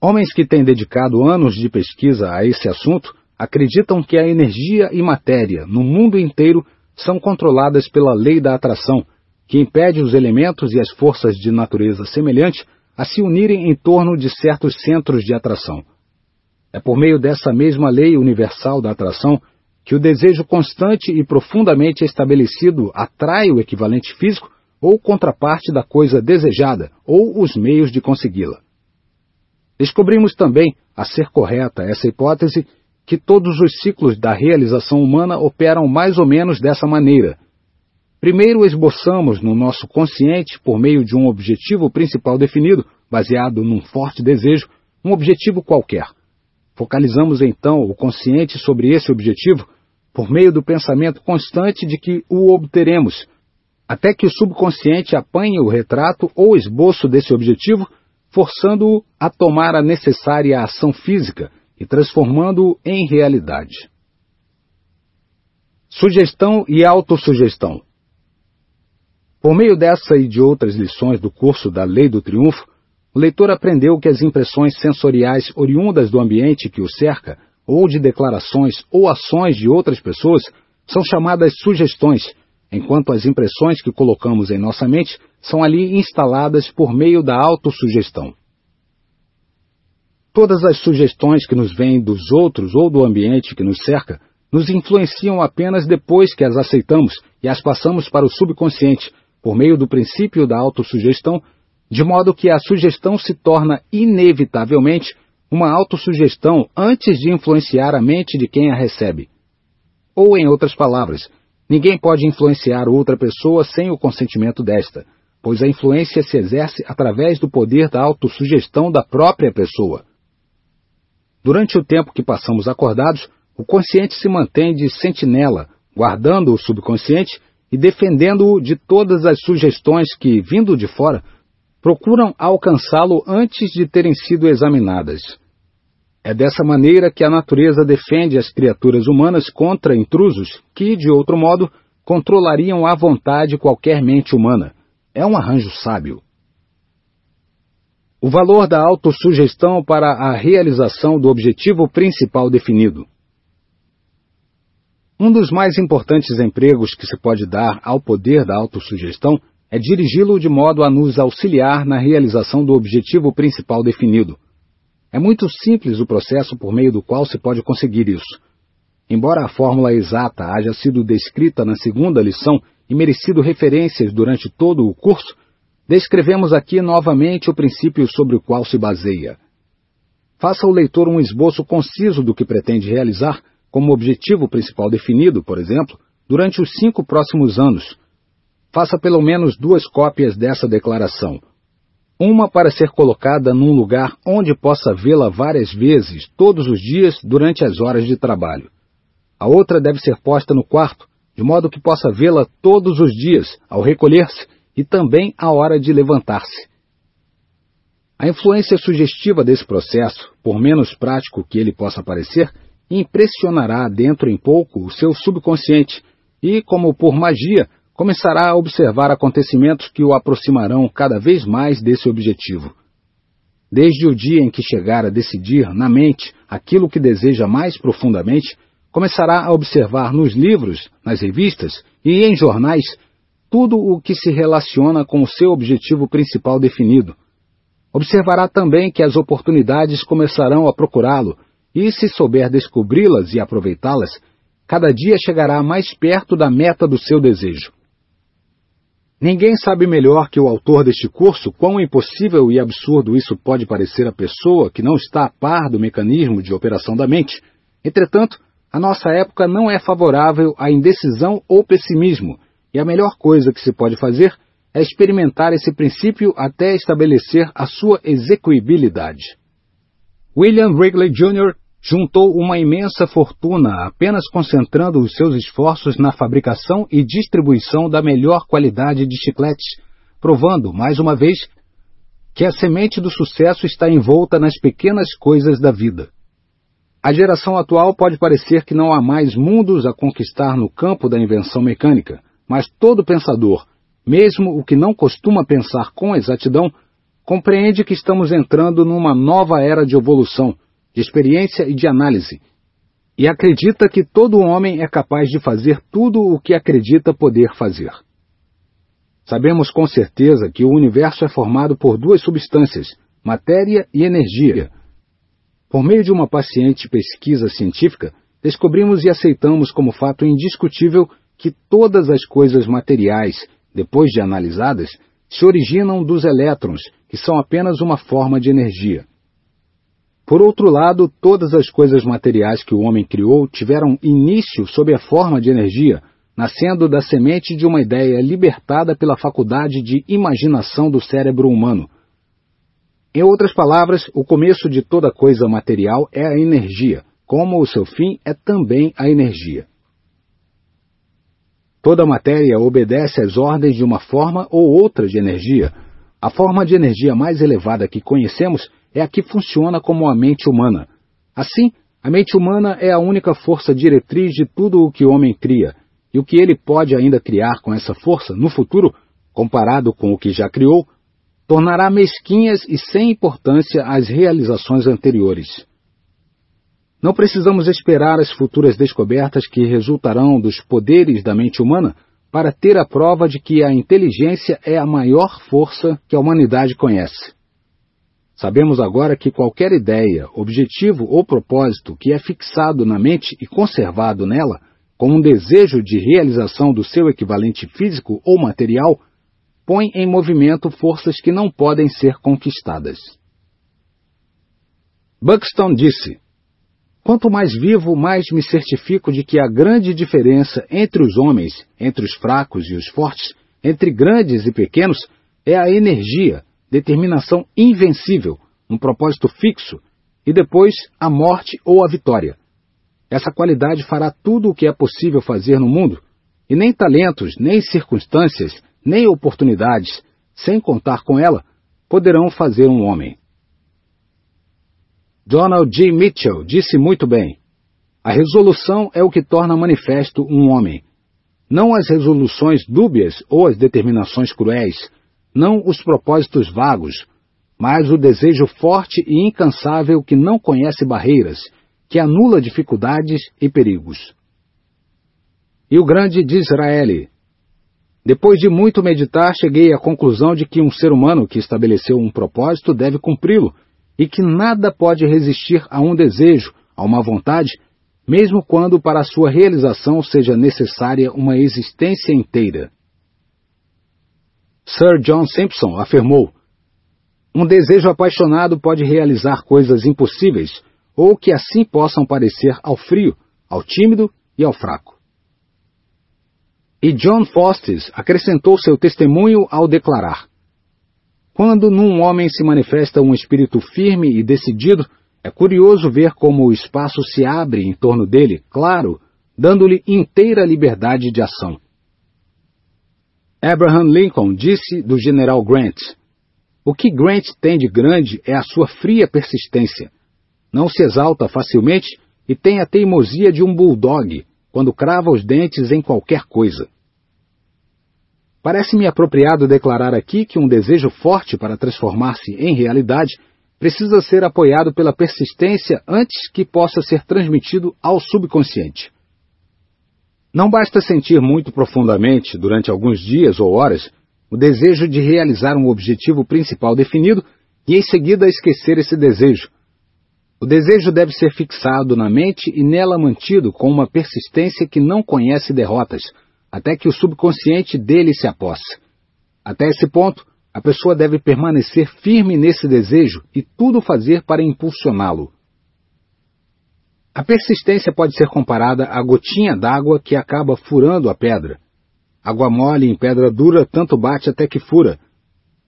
Homens que têm dedicado anos de pesquisa a esse assunto acreditam que a energia e matéria no mundo inteiro são controladas pela lei da atração, que impede os elementos e as forças de natureza semelhante a se unirem em torno de certos centros de atração. É por meio dessa mesma lei universal da atração que o desejo constante e profundamente estabelecido atrai o equivalente físico ou contraparte da coisa desejada ou os meios de consegui-la. Descobrimos também, a ser correta essa hipótese, que todos os ciclos da realização humana operam mais ou menos dessa maneira. Primeiro esboçamos no nosso consciente, por meio de um objetivo principal definido, baseado num forte desejo, um objetivo qualquer. Focalizamos então o consciente sobre esse objetivo por meio do pensamento constante de que o obteremos, até que o subconsciente apanhe o retrato ou esboço desse objetivo, forçando-o a tomar a necessária ação física e transformando-o em realidade. Sugestão e autossugestão. Por meio dessa e de outras lições do curso da Lei do Triunfo, o leitor aprendeu que as impressões sensoriais oriundas do ambiente que o cerca, ou de declarações ou ações de outras pessoas, são chamadas sugestões, enquanto as impressões que colocamos em nossa mente são ali instaladas por meio da autossugestão. Todas as sugestões que nos vêm dos outros ou do ambiente que nos cerca nos influenciam apenas depois que as aceitamos e as passamos para o subconsciente, por meio do princípio da autossugestão, de modo que a sugestão se torna inevitavelmente uma autossugestão antes de influenciar a mente de quem a recebe. Ou, em outras palavras, ninguém pode influenciar outra pessoa sem o consentimento desta, pois a influência se exerce através do poder da autossugestão da própria pessoa. Durante o tempo que passamos acordados, o consciente se mantém de sentinela, guardando o subconsciente e defendendo-o de todas as sugestões que, vindo de fora, procuram alcançá-lo antes de terem sido examinadas. É dessa maneira que a natureza defende as criaturas humanas contra intrusos que, de outro modo, controlariam à vontade qualquer mente humana. É um arranjo sábio. O valor da autossugestão para a realização do objetivo principal definido. Um dos mais importantes empregos que se pode dar ao poder da autossugestão é dirigi-lo de modo a nos auxiliar na realização do objetivo principal definido. É muito simples o processo por meio do qual se pode conseguir isso. Embora a fórmula exata haja sido descrita na segunda lição e merecido referências durante todo o curso, Descrevemos aqui novamente o princípio sobre o qual se baseia. Faça ao leitor um esboço conciso do que pretende realizar, como objetivo principal definido, por exemplo, durante os cinco próximos anos. Faça pelo menos duas cópias dessa declaração. Uma para ser colocada num lugar onde possa vê-la várias vezes, todos os dias, durante as horas de trabalho. A outra deve ser posta no quarto, de modo que possa vê-la todos os dias, ao recolher-se e também à hora de levantar-se. A influência sugestiva desse processo, por menos prático que ele possa parecer, impressionará dentro em pouco o seu subconsciente e, como por magia, começará a observar acontecimentos que o aproximarão cada vez mais desse objetivo. Desde o dia em que chegar a decidir na mente aquilo que deseja mais profundamente, começará a observar nos livros, nas revistas e em jornais tudo o que se relaciona com o seu objetivo principal definido. Observará também que as oportunidades começarão a procurá-lo, e se souber descobri-las e aproveitá-las, cada dia chegará mais perto da meta do seu desejo. Ninguém sabe melhor que o autor deste curso quão impossível e absurdo isso pode parecer à pessoa que não está a par do mecanismo de operação da mente. Entretanto, a nossa época não é favorável à indecisão ou pessimismo, e a melhor coisa que se pode fazer é experimentar esse princípio até estabelecer a sua execuibilidade. William Wrigley Jr. juntou uma imensa fortuna apenas concentrando os seus esforços na fabricação e distribuição da melhor qualidade de chicletes, provando, mais uma vez, que a semente do sucesso está envolta nas pequenas coisas da vida. A geração atual pode parecer que não há mais mundos a conquistar no campo da invenção mecânica, mas todo pensador, mesmo o que não costuma pensar com exatidão, compreende que estamos entrando numa nova era de evolução, de experiência e de análise, e acredita que todo homem é capaz de fazer tudo o que acredita poder fazer. Sabemos com certeza que o universo é formado por duas substâncias, matéria e energia. Por meio de uma paciente pesquisa científica, descobrimos e aceitamos como fato indiscutível que todas as coisas materiais, depois de analisadas, se originam dos elétrons, que são apenas uma forma de energia. Por outro lado, todas as coisas materiais que o homem criou tiveram início sob a forma de energia, nascendo da semente de uma ideia libertada pela faculdade de imaginação do cérebro humano. Em outras palavras, o começo de toda coisa material é a energia, como o seu fim é também a energia. Toda matéria obedece às ordens de uma forma ou outra de energia. A forma de energia mais elevada que conhecemos é a que funciona como a mente humana. Assim, a mente humana é a única força diretriz de tudo o que o homem cria, e o que ele pode ainda criar com essa força no futuro, comparado com o que já criou, tornará mesquinhas e sem importância as realizações anteriores. Não precisamos esperar as futuras descobertas que resultarão dos poderes da mente humana para ter a prova de que a inteligência é a maior força que a humanidade conhece. Sabemos agora que qualquer ideia, objetivo ou propósito que é fixado na mente e conservado nela, com um desejo de realização do seu equivalente físico ou material, põe em movimento forças que não podem ser conquistadas. Buxton disse: Quanto mais vivo, mais me certifico de que a grande diferença entre os homens, entre os fracos e os fortes, entre grandes e pequenos, é a energia, determinação invencível, um propósito fixo, e depois a morte ou a vitória. Essa qualidade fará tudo o que é possível fazer no mundo, e nem talentos, nem circunstâncias, nem oportunidades, sem contar com ela, poderão fazer um homem. Donald G. Mitchell disse muito bem: a resolução é o que torna manifesto um homem. Não as resoluções dúbias ou as determinações cruéis, não os propósitos vagos, mas o desejo forte e incansável que não conhece barreiras, que anula dificuldades e perigos. E o grande Disraeli. Depois de muito meditar, cheguei à conclusão de que um ser humano que estabeleceu um propósito deve cumpri-lo e que nada pode resistir a um desejo, a uma vontade, mesmo quando para sua realização seja necessária uma existência inteira. Sir John Simpson afirmou: Um desejo apaixonado pode realizar coisas impossíveis ou que assim possam parecer ao frio, ao tímido e ao fraco. E John Foster acrescentou seu testemunho ao declarar: Quando num homem se manifesta um espírito firme e decidido, é curioso ver como o espaço se abre em torno dele, claro, dando-lhe inteira liberdade de ação. Abraham Lincoln disse do general Grant: O que Grant tem de grande é a sua fria persistência. Não se exalta facilmente e tem a teimosia de um bulldog quando crava os dentes em qualquer coisa. Parece-me apropriado declarar aqui que um desejo forte para transformar-se em realidade precisa ser apoiado pela persistência antes que possa ser transmitido ao subconsciente. Não basta sentir muito profundamente, durante alguns dias ou horas, o desejo de realizar um objetivo principal definido e em seguida esquecer esse desejo. O desejo deve ser fixado na mente e nela mantido com uma persistência que não conhece derrotas, até que o subconsciente dele se aposse. Até esse ponto, a pessoa deve permanecer firme nesse desejo e tudo fazer para impulsioná-lo. A persistência pode ser comparada à gotinha d'água que acaba furando a pedra. Água mole em pedra dura tanto bate até que fura.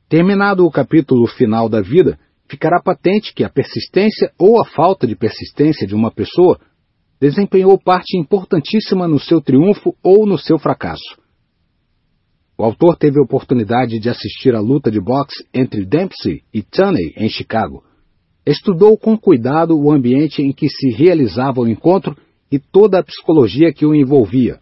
Terminado o capítulo final da vida, ficará patente que a persistência ou a falta de persistência de uma pessoa desempenhou parte importantíssima no seu triunfo ou no seu fracasso. O autor teve a oportunidade de assistir à luta de boxe entre Dempsey e Tunney em Chicago. Estudou com cuidado o ambiente em que se realizava o encontro e toda a psicologia que o envolvia.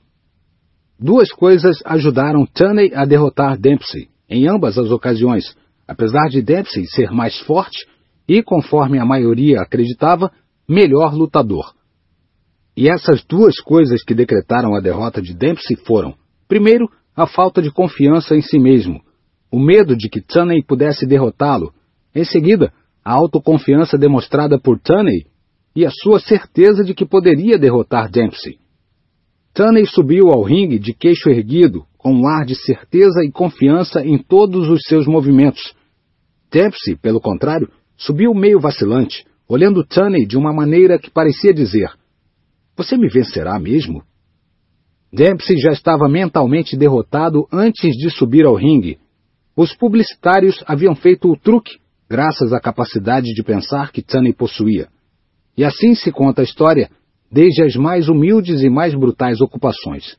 Duas coisas ajudaram Tunney a derrotar Dempsey, em ambas as ocasiões, apesar de Dempsey ser mais forte e, conforme a maioria acreditava, melhor lutador. E essas duas coisas que decretaram a derrota de Dempsey foram, primeiro, a falta de confiança em si mesmo, o medo de que Tunney pudesse derrotá-lo, em seguida, a autoconfiança demonstrada por Tunney e a sua certeza de que poderia derrotar Dempsey. Tunney subiu ao ringue de queixo erguido, com um ar de certeza e confiança em todos os seus movimentos. Dempsey, pelo contrário, subiu meio vacilante, olhando Tunney de uma maneira que parecia dizer: Você me vencerá mesmo? Dempsey já estava mentalmente derrotado antes de subir ao ringue. Os publicitários haviam feito o truque, graças à capacidade de pensar que Tunney possuía. E assim se conta a história, desde as mais humildes e mais brutais ocupações.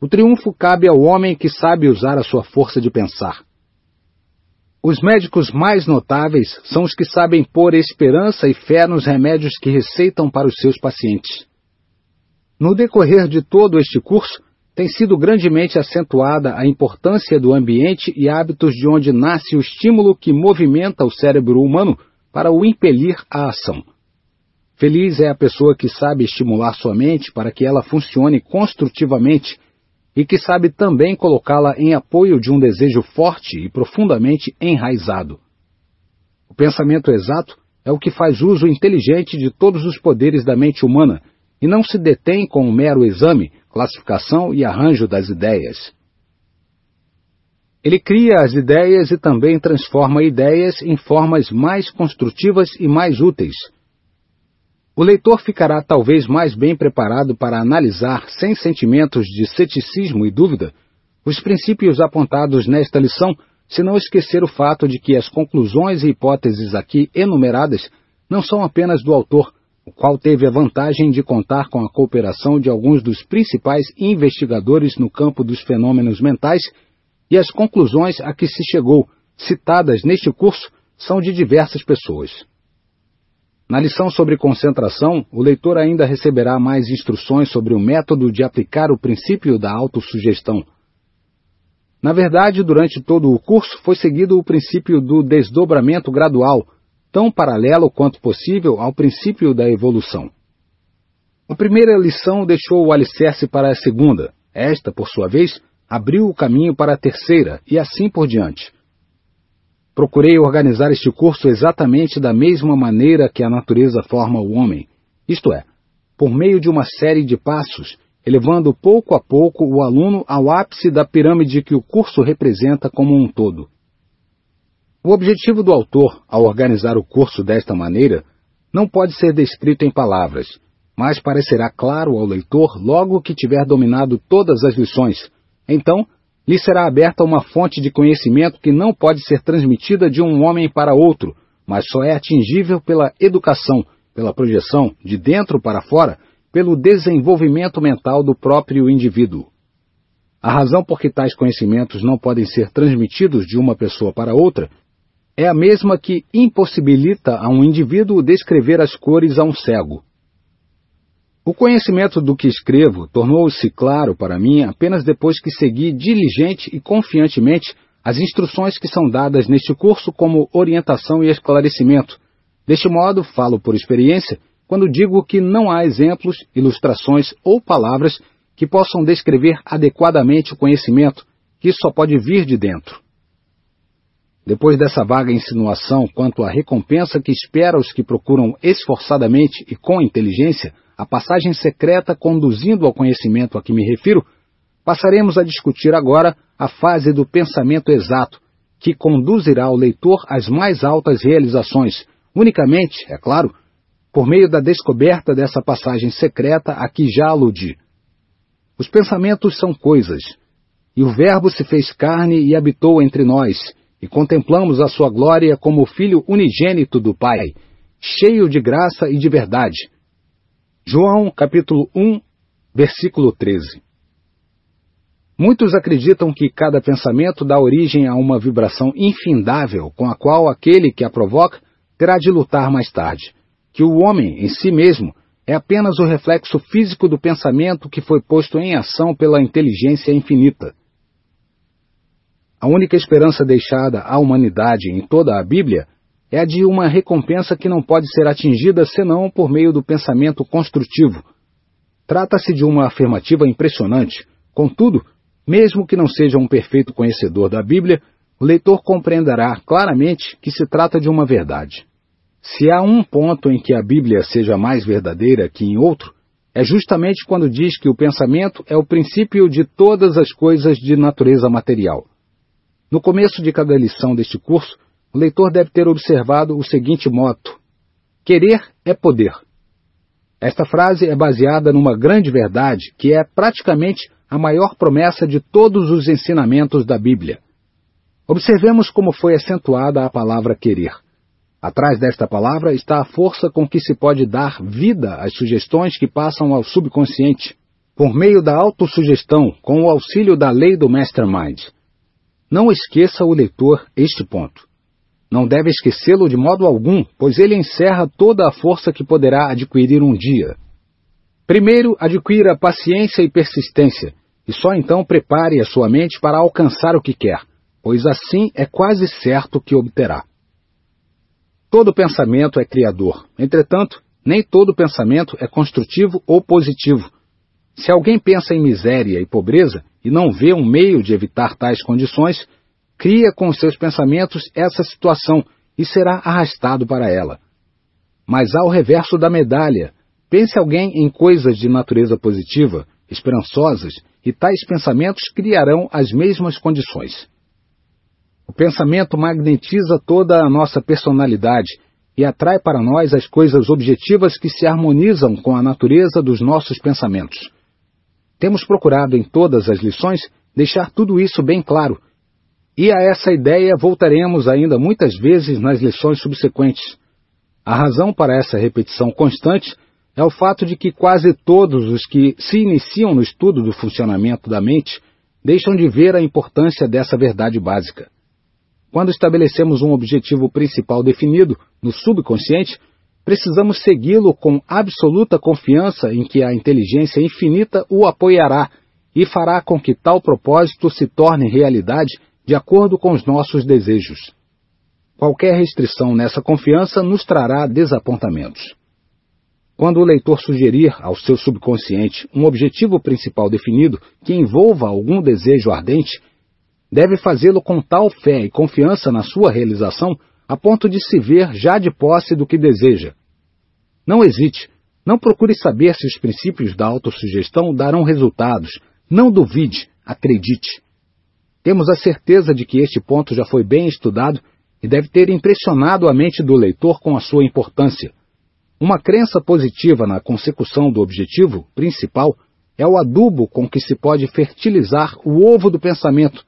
O triunfo cabe ao homem que sabe usar a sua força de pensar. Os médicos mais notáveis são os que sabem pôr esperança e fé nos remédios que receitam para os seus pacientes. No decorrer de todo este curso, tem sido grandemente acentuada a importância do ambiente e hábitos de onde nasce o estímulo que movimenta o cérebro humano para o impelir à ação. Feliz é a pessoa que sabe estimular sua mente para que ela funcione construtivamente e que sabe também colocá-la em apoio de um desejo forte e profundamente enraizado. O pensamento exato é o que faz uso inteligente de todos os poderes da mente humana e não se detém com o mero exame, classificação e arranjo das ideias. Ele cria as ideias e também transforma ideias em formas mais construtivas e mais úteis. O leitor ficará talvez mais bem preparado para analisar, sem sentimentos de ceticismo e dúvida, os princípios apontados nesta lição, se não esquecer o fato de que as conclusões e hipóteses aqui enumeradas não são apenas do autor, o qual teve a vantagem de contar com a cooperação de alguns dos principais investigadores no campo dos fenômenos mentais, e as conclusões a que se chegou, citadas neste curso, são de diversas pessoas. Na lição sobre concentração, o leitor ainda receberá mais instruções sobre o método de aplicar o princípio da autossugestão. Na verdade, durante todo o curso foi seguido o princípio do desdobramento gradual, tão paralelo quanto possível ao princípio da evolução. A primeira lição deixou o alicerce para a segunda, esta, por sua vez, abriu o caminho para a terceira e assim por diante. Procurei organizar este curso exatamente da mesma maneira que a natureza forma o homem, isto é, por meio de uma série de passos elevando pouco a pouco o aluno ao ápice da pirâmide que o curso representa como um todo. O objetivo do autor, ao organizar o curso desta maneira, não pode ser descrito em palavras, mas parecerá claro ao leitor logo que tiver dominado todas as lições. Então, lhe será aberta uma fonte de conhecimento que não pode ser transmitida de um homem para outro, mas só é atingível pela educação, pela projeção de dentro para fora, pelo desenvolvimento mental do próprio indivíduo. A razão por que tais conhecimentos não podem ser transmitidos de uma pessoa para outra é a mesma que impossibilita a um indivíduo descrever as cores a um cego. O conhecimento do que escrevo tornou-se claro para mim apenas depois que segui diligente e confiantemente as instruções que são dadas neste curso como orientação e esclarecimento. Deste modo, falo por experiência quando digo que não há exemplos, ilustrações ou palavras que possam descrever adequadamente o conhecimento, que só pode vir de dentro. Depois dessa vaga insinuação quanto à recompensa que espera os que procuram esforçadamente e com inteligência a passagem secreta conduzindo ao conhecimento a que me refiro, passaremos a discutir agora a fase do pensamento exato, que conduzirá o leitor às mais altas realizações, unicamente, é claro, por meio da descoberta dessa passagem secreta a que já aludi. Os pensamentos são coisas, e o Verbo se fez carne e habitou entre nós, e contemplamos a sua glória como o Filho unigênito do Pai, cheio de graça e de verdade. João capítulo 1, versículo 13. Muitos acreditam que cada pensamento dá origem a uma vibração infindável com a qual aquele que a provoca terá de lutar mais tarde, que o homem em si mesmo é apenas o reflexo físico do pensamento que foi posto em ação pela inteligência infinita. A única esperança deixada à humanidade em toda a Bíblia é a de uma recompensa que não pode ser atingida senão por meio do pensamento construtivo. Trata-se de uma afirmativa impressionante. Contudo, mesmo que não seja um perfeito conhecedor da Bíblia, o leitor compreenderá claramente que se trata de uma verdade. Se há um ponto em que a Bíblia seja mais verdadeira que em outro, é justamente quando diz que o pensamento é o princípio de todas as coisas de natureza material. No começo de cada lição deste curso, o leitor deve ter observado o seguinte moto: Querer é poder. Esta frase é baseada numa grande verdade que é praticamente a maior promessa de todos os ensinamentos da Bíblia. Observemos como foi acentuada a palavra querer. Atrás desta palavra está a força com que se pode dar vida às sugestões que passam ao subconsciente, por meio da autossugestão, com o auxílio da lei do Mastermind. Não esqueça o leitor este ponto. Não deve esquecê-lo de modo algum, pois ele encerra toda a força que poderá adquirir um dia. Primeiro, adquira paciência e persistência, e só então prepare a sua mente para alcançar o que quer, pois assim é quase certo que obterá. Todo pensamento é criador, entretanto, nem todo pensamento é construtivo ou positivo. Se alguém pensa em miséria e pobreza, e não vê um meio de evitar tais condições, cria com seus pensamentos essa situação e será arrastado para ela. Mas ao reverso da medalha, pense alguém em coisas de natureza positiva, esperançosas, e tais pensamentos criarão as mesmas condições. O pensamento magnetiza toda a nossa personalidade e atrai para nós as coisas objetivas que se harmonizam com a natureza dos nossos pensamentos. Temos procurado em todas as lições deixar tudo isso bem claro. E a essa ideia voltaremos ainda muitas vezes nas lições subsequentes. A razão para essa repetição constante é o fato de que quase todos os que se iniciam no estudo do funcionamento da mente deixam de ver a importância dessa verdade básica. Quando estabelecemos um objetivo principal definido no subconsciente, precisamos segui-lo com absoluta confiança em que a inteligência infinita o apoiará e fará com que tal propósito se torne realidade de acordo com os nossos desejos. Qualquer restrição nessa confiança nos trará desapontamentos. Quando o leitor sugerir ao seu subconsciente um objetivo principal definido que envolva algum desejo ardente, deve fazê-lo com tal fé e confiança na sua realização a ponto de se ver já de posse do que deseja. Não hesite, Não procure saber se os princípios da autossugestão darão resultados. Não duvide, acredite. Temos a certeza de que este ponto já foi bem estudado e deve ter impressionado a mente do leitor com a sua importância. Uma crença positiva na consecução do objetivo principal é o adubo com que se pode fertilizar o ovo do pensamento.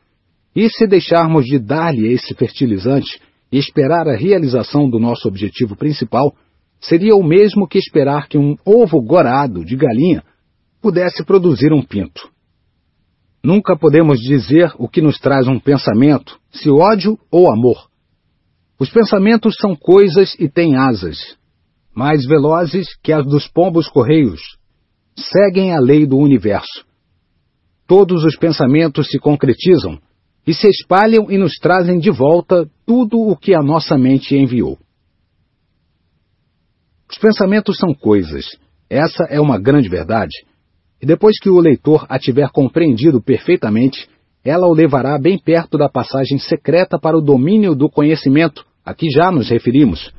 E se deixarmos de dar-lhe esse fertilizante e esperar a realização do nosso objetivo principal, seria o mesmo que esperar que um ovo gorado de galinha pudesse produzir um pinto. Nunca podemos dizer o que nos traz um pensamento, se ódio ou amor. Os pensamentos são coisas e têm asas, mais velozes que as dos pombos correios, seguem a lei do universo. Todos os pensamentos se concretizam e se espalham e nos trazem de volta tudo o que a nossa mente enviou. Os pensamentos são coisas. Essa é uma grande verdade. E depois que o leitor a tiver compreendido perfeitamente, ela o levará bem perto da passagem secreta para o domínio do conhecimento, a que já nos referimos.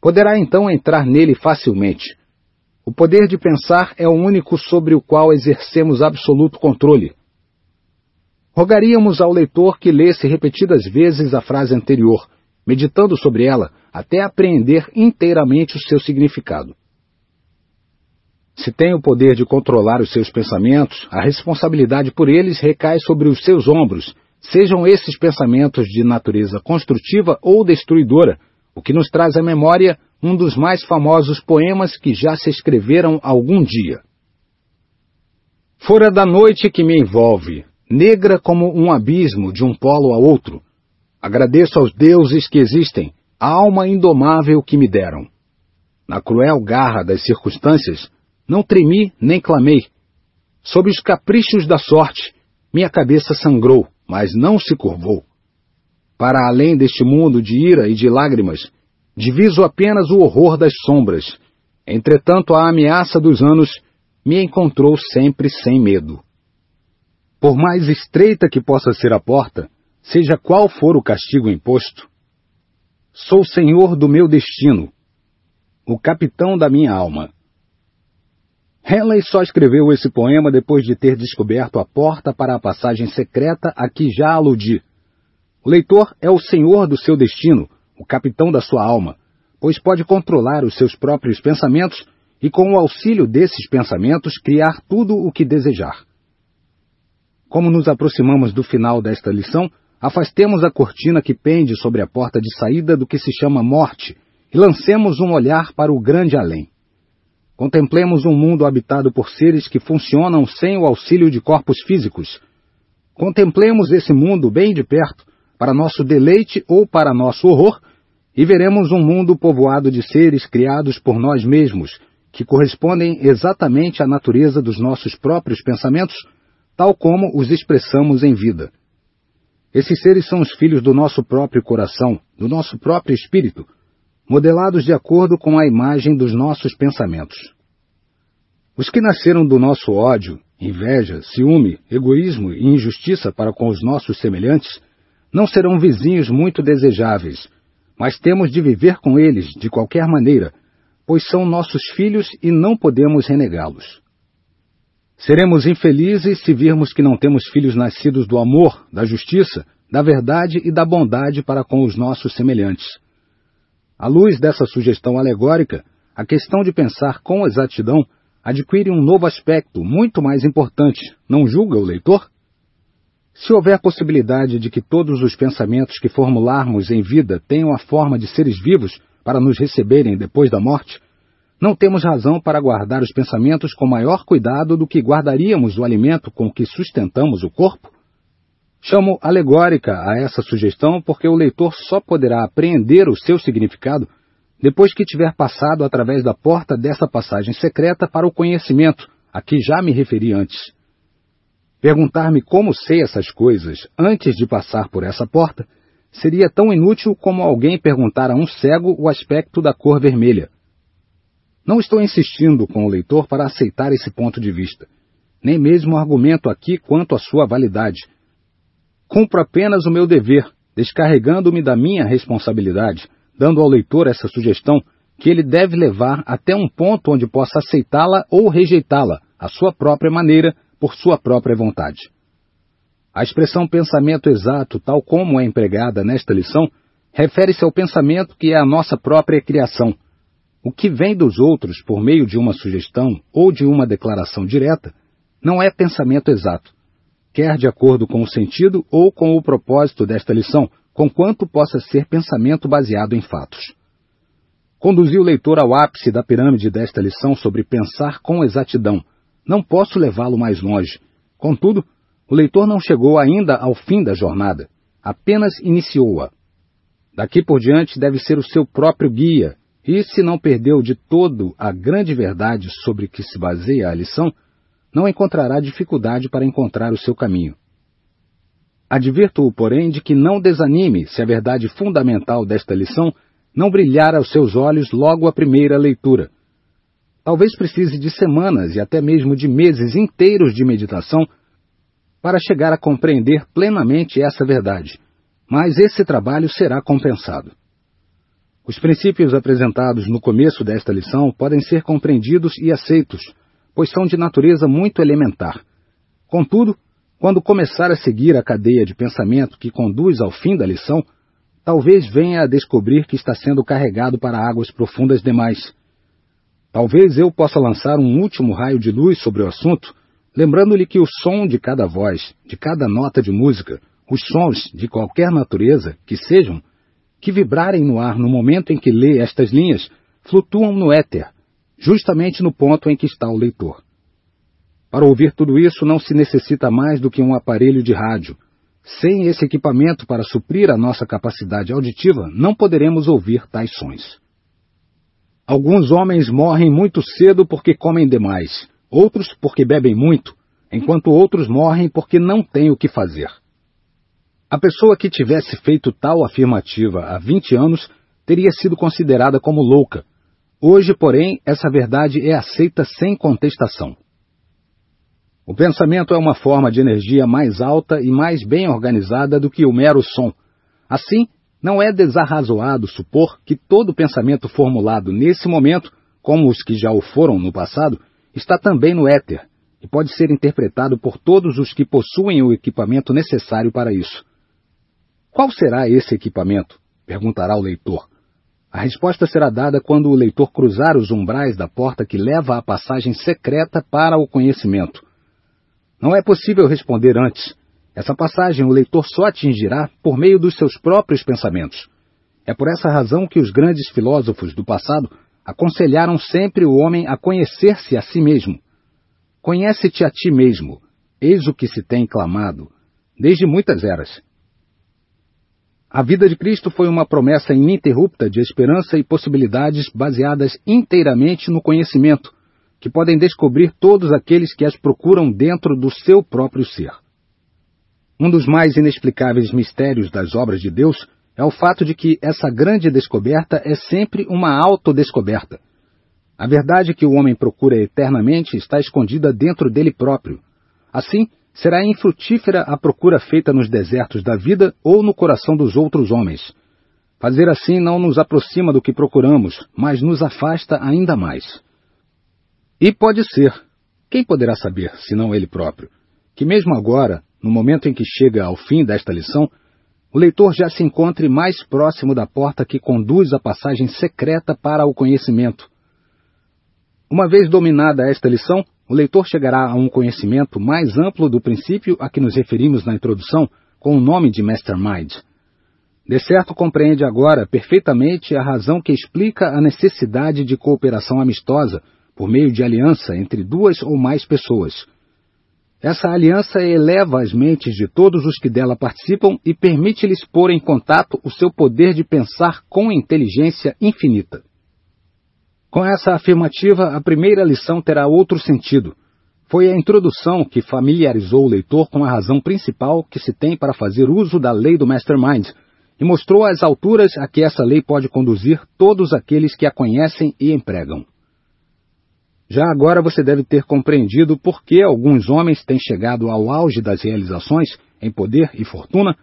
Poderá então entrar nele facilmente. O poder de pensar é o único sobre o qual exercemos absoluto controle. Rogaríamos ao leitor que lesse repetidas vezes a frase anterior, meditando sobre ela até apreender inteiramente o seu significado. Se tem o poder de controlar os seus pensamentos, a responsabilidade por eles recai sobre os seus ombros, sejam esses pensamentos de natureza construtiva ou destruidora, o que nos traz à memória um dos mais famosos poemas que já se escreveram algum dia. Fora da noite que me envolve, negra como um abismo de um polo a outro, agradeço aos deuses que existem, a alma indomável que me deram. Na cruel garra das circunstâncias, não tremi nem clamei. Sob os caprichos da sorte, minha cabeça sangrou, mas não se curvou. Para além deste mundo de ira e de lágrimas, diviso apenas o horror das sombras. Entretanto, a ameaça dos anos me encontrou sempre sem medo. Por mais estreita que possa ser a porta, seja qual for o castigo imposto, sou senhor do meu destino, o capitão da minha alma. Henley só escreveu esse poema depois de ter descoberto a porta para a passagem secreta a que já aludi. O leitor é o senhor do seu destino, o capitão da sua alma, pois pode controlar os seus próprios pensamentos e, com o auxílio desses pensamentos, criar tudo o que desejar. Como nos aproximamos do final desta lição, afastemos a cortina que pende sobre a porta de saída do que se chama morte e lancemos um olhar para o grande além. Contemplemos um mundo habitado por seres que funcionam sem o auxílio de corpos físicos. Contemplemos esse mundo bem de perto para nosso deleite ou para nosso horror, e veremos um mundo povoado de seres criados por nós mesmos, que correspondem exatamente à natureza dos nossos próprios pensamentos, tal como os expressamos em vida. Esses seres são os filhos do nosso próprio coração, do nosso próprio espírito, modelados de acordo com a imagem dos nossos pensamentos. Os que nasceram do nosso ódio, inveja, ciúme, egoísmo e injustiça para com os nossos semelhantes não serão vizinhos muito desejáveis, mas temos de viver com eles de qualquer maneira, pois são nossos filhos e não podemos renegá-los. Seremos infelizes se virmos que não temos filhos nascidos do amor, da justiça, da verdade e da bondade para com os nossos semelhantes. À luz dessa sugestão alegórica, a questão de pensar com exatidão adquire um novo aspecto muito mais importante, não julga o leitor? Se houver possibilidade de que todos os pensamentos que formularmos em vida tenham a forma de seres vivos para nos receberem depois da morte, não temos razão para guardar os pensamentos com maior cuidado do que guardaríamos o alimento com que sustentamos o corpo? Chamo alegórica a essa sugestão porque o leitor só poderá apreender o seu significado depois que tiver passado através da porta dessa passagem secreta para o conhecimento, a que já me referi antes. Perguntar-me como sei essas coisas antes de passar por essa porta seria tão inútil como alguém perguntar a um cego o aspecto da cor vermelha. Não estou insistindo com o leitor para aceitar esse ponto de vista, nem mesmo argumento aqui quanto à sua validade. Cumpro apenas o meu dever, descarregando-me da minha responsabilidade, dando ao leitor essa sugestão que ele deve levar até um ponto onde possa aceitá-la ou rejeitá-la, à sua própria maneira, por sua própria vontade. A expressão pensamento exato, tal como é empregada nesta lição, refere-se ao pensamento que é a nossa própria criação. O que vem dos outros por meio de uma sugestão ou de uma declaração direta não é pensamento exato, quer de acordo com o sentido ou com o propósito desta lição, conquanto possa ser pensamento baseado em fatos. Conduzi o leitor ao ápice da pirâmide desta lição sobre pensar com exatidão. Não posso levá-lo mais longe. Contudo, o leitor não chegou ainda ao fim da jornada, apenas iniciou-a. Daqui por diante deve ser o seu próprio guia, e se não perdeu de todo a grande verdade sobre que se baseia a lição, não encontrará dificuldade para encontrar o seu caminho. Advirto-o, porém, de que não desanime se a verdade fundamental desta lição não brilhar aos seus olhos logo à primeira leitura. Talvez precise de semanas e até mesmo de meses inteiros de meditação para chegar a compreender plenamente essa verdade, mas esse trabalho será compensado. Os princípios apresentados no começo desta lição podem ser compreendidos e aceitos, pois são de natureza muito elementar. Contudo, quando começar a seguir a cadeia de pensamento que conduz ao fim da lição, talvez venha a descobrir que está sendo carregado para águas profundas demais. Talvez eu possa lançar um último raio de luz sobre o assunto, lembrando-lhe que o som de cada voz, de cada nota de música, os sons de qualquer natureza que sejam, que vibrarem no ar no momento em que lê estas linhas, flutuam no éter, justamente no ponto em que está o leitor. Para ouvir tudo isso não se necessita mais do que um aparelho de rádio. Sem esse equipamento para suprir a nossa capacidade auditiva, não poderemos ouvir tais sons. Alguns homens morrem muito cedo porque comem demais, outros porque bebem muito, enquanto outros morrem porque não têm o que fazer. A pessoa que tivesse feito tal afirmativa há 20 anos teria sido considerada como louca. Hoje, porém, essa verdade é aceita sem contestação. O pensamento é uma forma de energia mais alta e mais bem organizada do que o mero som. Assim, não é desarrazoado supor que todo pensamento formulado nesse momento, como os que já o foram no passado, está também no éter e pode ser interpretado por todos os que possuem o equipamento necessário para isso. Qual será esse equipamento? perguntará o leitor. A resposta será dada quando o leitor cruzar os umbrais da porta que leva à passagem secreta para o conhecimento. Não é possível responder antes. Essa passagem o leitor só atingirá por meio dos seus próprios pensamentos. É por essa razão que os grandes filósofos do passado aconselharam sempre o homem a conhecer-se a si mesmo. Conhece-te a ti mesmo, eis o que se tem clamado, desde muitas eras. A vida de Cristo foi uma promessa ininterrupta de esperança e possibilidades baseadas inteiramente no conhecimento, que podem descobrir todos aqueles que as procuram dentro do seu próprio ser. Um dos mais inexplicáveis mistérios das obras de Deus é o fato de que essa grande descoberta é sempre uma autodescoberta. A verdade que o homem procura eternamente está escondida dentro dele próprio. Assim, será infrutífera a procura feita nos desertos da vida ou no coração dos outros homens. Fazer assim não nos aproxima do que procuramos, mas nos afasta ainda mais. E pode ser, quem poderá saber, senão ele próprio, que mesmo agora, no momento em que chega ao fim desta lição, o leitor já se encontre mais próximo da porta que conduz à passagem secreta para o conhecimento. Uma vez dominada esta lição, o leitor chegará a um conhecimento mais amplo do princípio a que nos referimos na introdução, com o nome de Mastermind. De certo, compreende agora perfeitamente a razão que explica a necessidade de cooperação amistosa por meio de aliança entre duas ou mais pessoas. Essa aliança eleva as mentes de todos os que dela participam e permite-lhes pôr em contato o seu poder de pensar com inteligência infinita. Com essa afirmativa, a primeira lição terá outro sentido. Foi a introdução que familiarizou o leitor com a razão principal que se tem para fazer uso da lei do Mastermind e mostrou as alturas a que essa lei pode conduzir todos aqueles que a conhecem e empregam. Já agora você deve ter compreendido por que alguns homens têm chegado ao auge das realizações em poder e fortuna,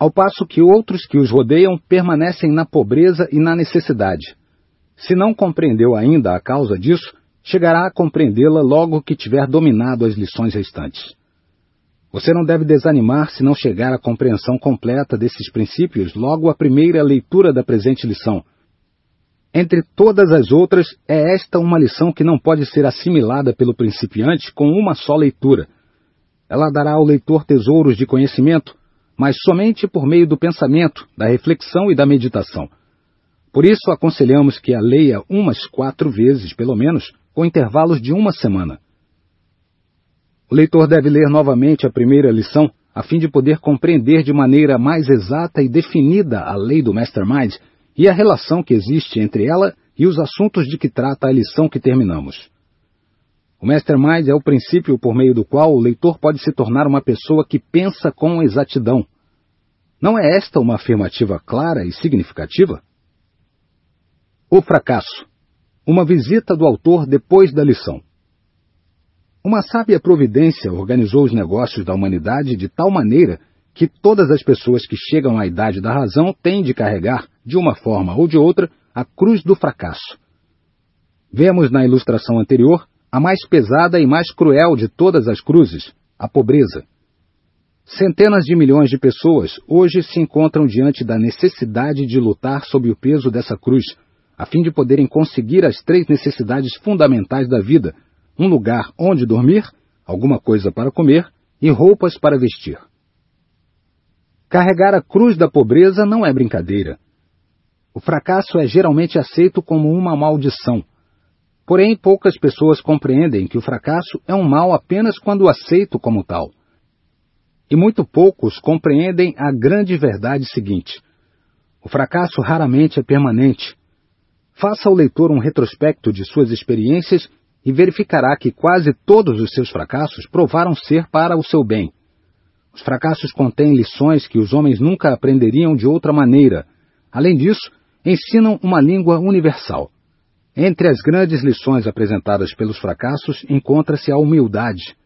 ao passo que outros que os rodeiam permanecem na pobreza e na necessidade. Se não compreendeu ainda a causa disso, chegará a compreendê-la logo que tiver dominado as lições restantes. Você não deve desanimar se não chegar à compreensão completa desses princípios logo à primeira leitura da presente lição. Entre todas as outras, é esta uma lição que não pode ser assimilada pelo principiante com uma só leitura. Ela dará ao leitor tesouros de conhecimento, mas somente por meio do pensamento, da reflexão e da meditação. Por isso, aconselhamos que a leia umas quatro vezes, pelo menos, com intervalos de uma semana. O leitor deve ler novamente a primeira lição, a fim de poder compreender de maneira mais exata e definida a lei do Mastermind e a relação que existe entre ela e os assuntos de que trata a lição que terminamos. O Mastermind é o princípio por meio do qual o leitor pode se tornar uma pessoa que pensa com exatidão. Não é esta uma afirmativa clara e significativa? O fracasso. Uma visita do autor depois da lição. Uma sábia providência organizou os negócios da humanidade de tal maneira que todas as pessoas que chegam à idade da razão têm de carregar, de uma forma ou de outra, a cruz do fracasso. Vemos na ilustração anterior a mais pesada e mais cruel de todas as cruzes, a pobreza. Centenas de milhões de pessoas hoje se encontram diante da necessidade de lutar sob o peso dessa cruz, a fim de poderem conseguir as três necessidades fundamentais da vida, um lugar onde dormir, alguma coisa para comer e roupas para vestir. Carregar a cruz da pobreza não é brincadeira. O fracasso é geralmente aceito como uma maldição. Porém, poucas pessoas compreendem que o fracasso é um mal apenas quando aceito como tal. E muito poucos compreendem a grande verdade seguinte: o fracasso raramente é permanente. Faça ao leitor um retrospecto de suas experiências e verificará que quase todos os seus fracassos provaram ser para o seu bem. Os fracassos contêm lições que os homens nunca aprenderiam de outra maneira. Além disso, ensinam uma língua universal. Entre as grandes lições apresentadas pelos fracassos encontra-se a humildade.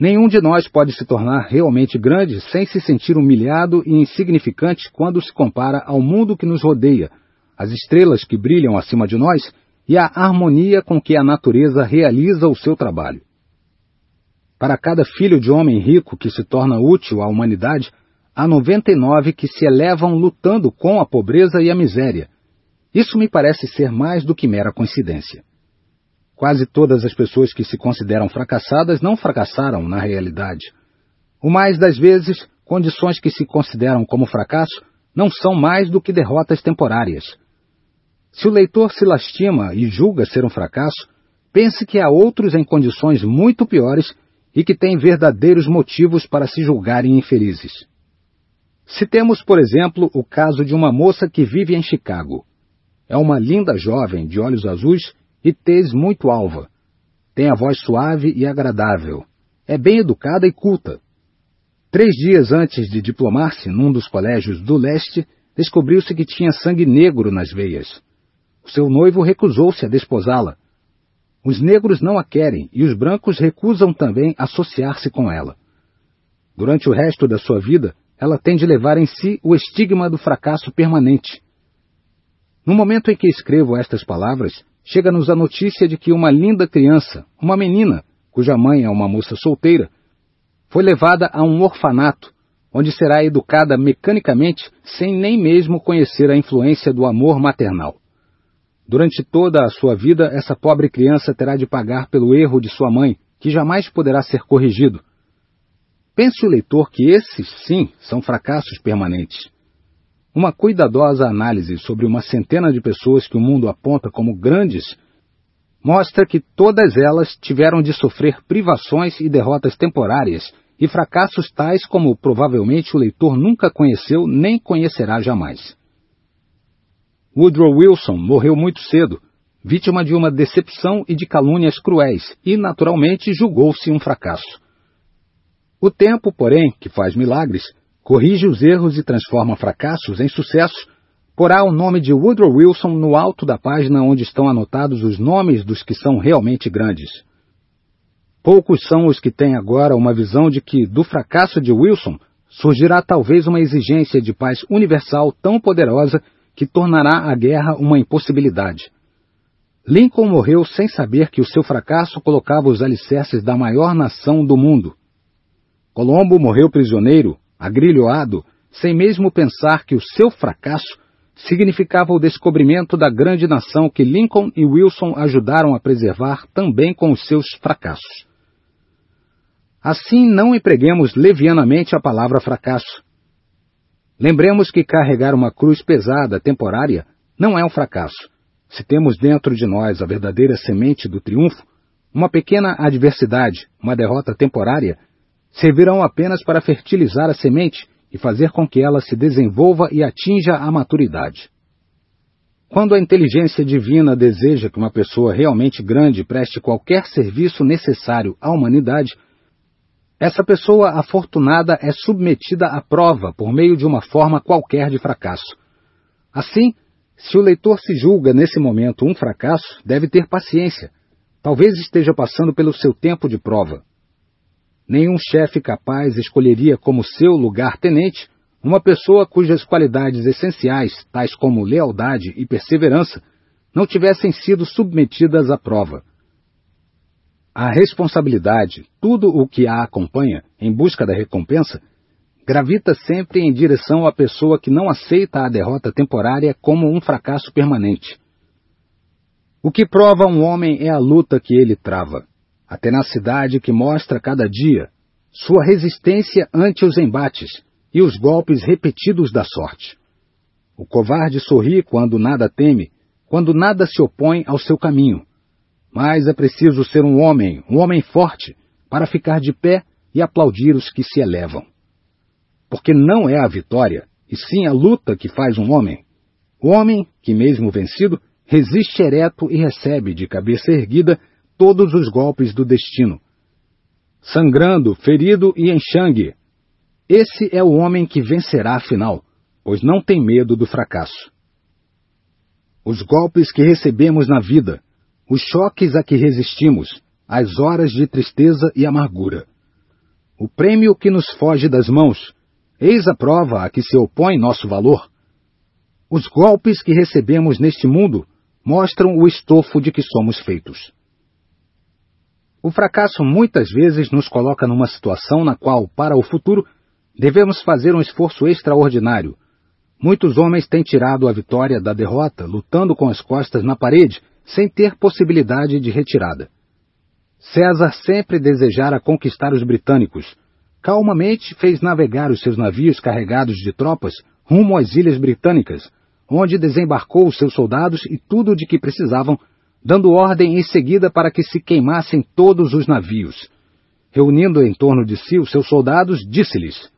Nenhum de nós pode se tornar realmente grande sem se sentir humilhado e insignificante quando se compara ao mundo que nos rodeia, às estrelas que brilham acima de nós e a harmonia com que a natureza realiza o seu trabalho. Para cada filho de homem rico que se torna útil à humanidade, há 99 que se elevam lutando com a pobreza e a miséria. Isso me parece ser mais do que mera coincidência. Quase todas as pessoas que se consideram fracassadas não fracassaram na realidade. O mais das vezes, condições que se consideram como fracasso não são mais do que derrotas temporárias. Se o leitor se lastima e julga ser um fracasso, pense que há outros em condições muito piores e que têm verdadeiros motivos para se julgarem infelizes. Citemos, por exemplo, o caso de uma moça que vive em Chicago. É uma linda jovem de olhos azuis e tez muito alva. Tem a voz suave e agradável. É bem educada e culta. Três dias antes de diplomar-se num dos colégios do leste, descobriu-se que tinha sangue negro nas veias. Seu noivo recusou-se a desposá-la. Os negros não a querem e os brancos recusam também associar-se com ela. Durante o resto da sua vida, ela tem de levar em si o estigma do fracasso permanente. No momento em que escrevo estas palavras, chega-nos a notícia de que uma linda criança, uma menina, cuja mãe é uma moça solteira, foi levada a um orfanato, onde será educada mecanicamente sem nem mesmo conhecer a influência do amor maternal. Durante toda a sua vida, essa pobre criança terá de pagar pelo erro de sua mãe, que jamais poderá ser corrigido. Pense o leitor que esses, sim, são fracassos permanentes. Uma cuidadosa análise sobre uma centena de pessoas que o mundo aponta como grandes mostra que todas elas tiveram de sofrer privações e derrotas temporárias e fracassos tais como provavelmente o leitor nunca conheceu nem conhecerá jamais. Woodrow Wilson morreu muito cedo, vítima de uma decepção e de calúnias cruéis, e naturalmente julgou-se um fracasso. O tempo, porém, que faz milagres, corrige os erros e transforma fracassos em sucessos, porá o nome de Woodrow Wilson no alto da página onde estão anotados os nomes dos que são realmente grandes. Poucos são os que têm agora uma visão de que, do fracasso de Wilson, surgirá talvez uma exigência de paz universal tão poderosa que tornará a guerra uma impossibilidade. Lincoln morreu sem saber que o seu fracasso colocava os alicerces da maior nação do mundo. Colombo morreu prisioneiro, agrilhoado, sem mesmo pensar que o seu fracasso significava o descobrimento da grande nação que Lincoln e Wilson ajudaram a preservar também com os seus fracassos. Assim, não empreguemos levianamente a palavra fracasso. Lembremos que carregar uma cruz pesada, temporária, não é um fracasso se temos dentro de nós a verdadeira semente do triunfo, uma pequena adversidade, uma derrota temporária, servirão apenas para fertilizar a semente e fazer com que ela se desenvolva e atinja a maturidade. Quando a inteligência divina deseja que uma pessoa realmente grande preste qualquer serviço necessário à humanidade, essa pessoa afortunada é submetida à prova por meio de uma forma qualquer de fracasso. Assim, se o leitor se julga nesse momento um fracasso, deve ter paciência. Talvez esteja passando pelo seu tempo de prova. Nenhum chefe capaz escolheria como seu lugar-tenente uma pessoa cujas qualidades essenciais, tais como lealdade e perseverança, não tivessem sido submetidas à prova. A responsabilidade, tudo o que a acompanha em busca da recompensa, gravita sempre em direção à pessoa que não aceita a derrota temporária como um fracasso permanente. O que prova um homem é a luta que ele trava, a tenacidade que mostra cada dia, sua resistência ante os embates e os golpes repetidos da sorte. O covarde sorri quando nada teme, quando nada se opõe ao seu caminho. Mas é preciso ser um homem, um homem forte, para ficar de pé e aplaudir os que se elevam porque não é a vitória, e sim a luta que faz um homem. O homem, que mesmo vencido, resiste ereto e recebe, de cabeça erguida, todos os golpes do destino. Sangrando, ferido e em xangue. Esse é o homem que vencerá afinal, pois não tem medo do fracasso. Os golpes que recebemos na vida, os choques a que resistimos, as horas de tristeza e amargura. O prêmio que nos foge das mãos, Eis a prova a que se opõe nosso valor. Os golpes que recebemos neste mundo mostram o estofo de que somos feitos. O fracasso muitas vezes nos coloca numa situação na qual, para o futuro, devemos fazer um esforço extraordinário. Muitos homens têm tirado a vitória da derrota lutando com as costas na parede, sem ter possibilidade de retirada. César sempre desejara conquistar os britânicos, calmamente fez navegar os seus navios carregados de tropas rumo às Ilhas Britânicas, onde desembarcou os seus soldados e tudo de que precisavam, dando ordem em seguida para que se queimassem todos os navios. Reunindo em torno de si os seus soldados, disse-lhes: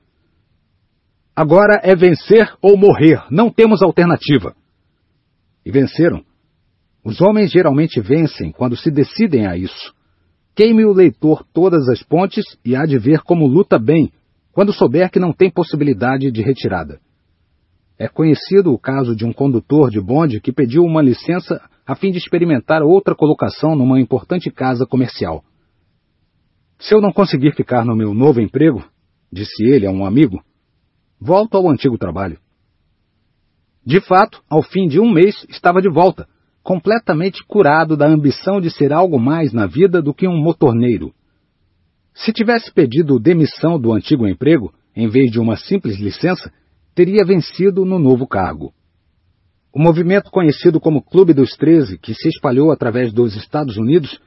Agora é vencer ou morrer, não temos alternativa. E venceram. Os homens geralmente vencem quando se decidem a isso. Queime o leitor todas as pontes e há de ver como luta bem, quando souber que não tem possibilidade de retirada. É conhecido o caso de um condutor de bonde que pediu uma licença a fim de experimentar outra colocação numa importante casa comercial. Se eu não conseguir ficar no meu novo emprego, disse ele a um amigo, volto ao antigo trabalho. De fato, ao fim de um mês, estava de volta, completamente curado da ambição de ser algo mais na vida do que um motorneiro. Se tivesse pedido demissão do antigo emprego, em vez de uma simples licença, teria vencido no novo cargo. O movimento conhecido como Clube dos Treze, que se espalhou através dos Estados Unidos,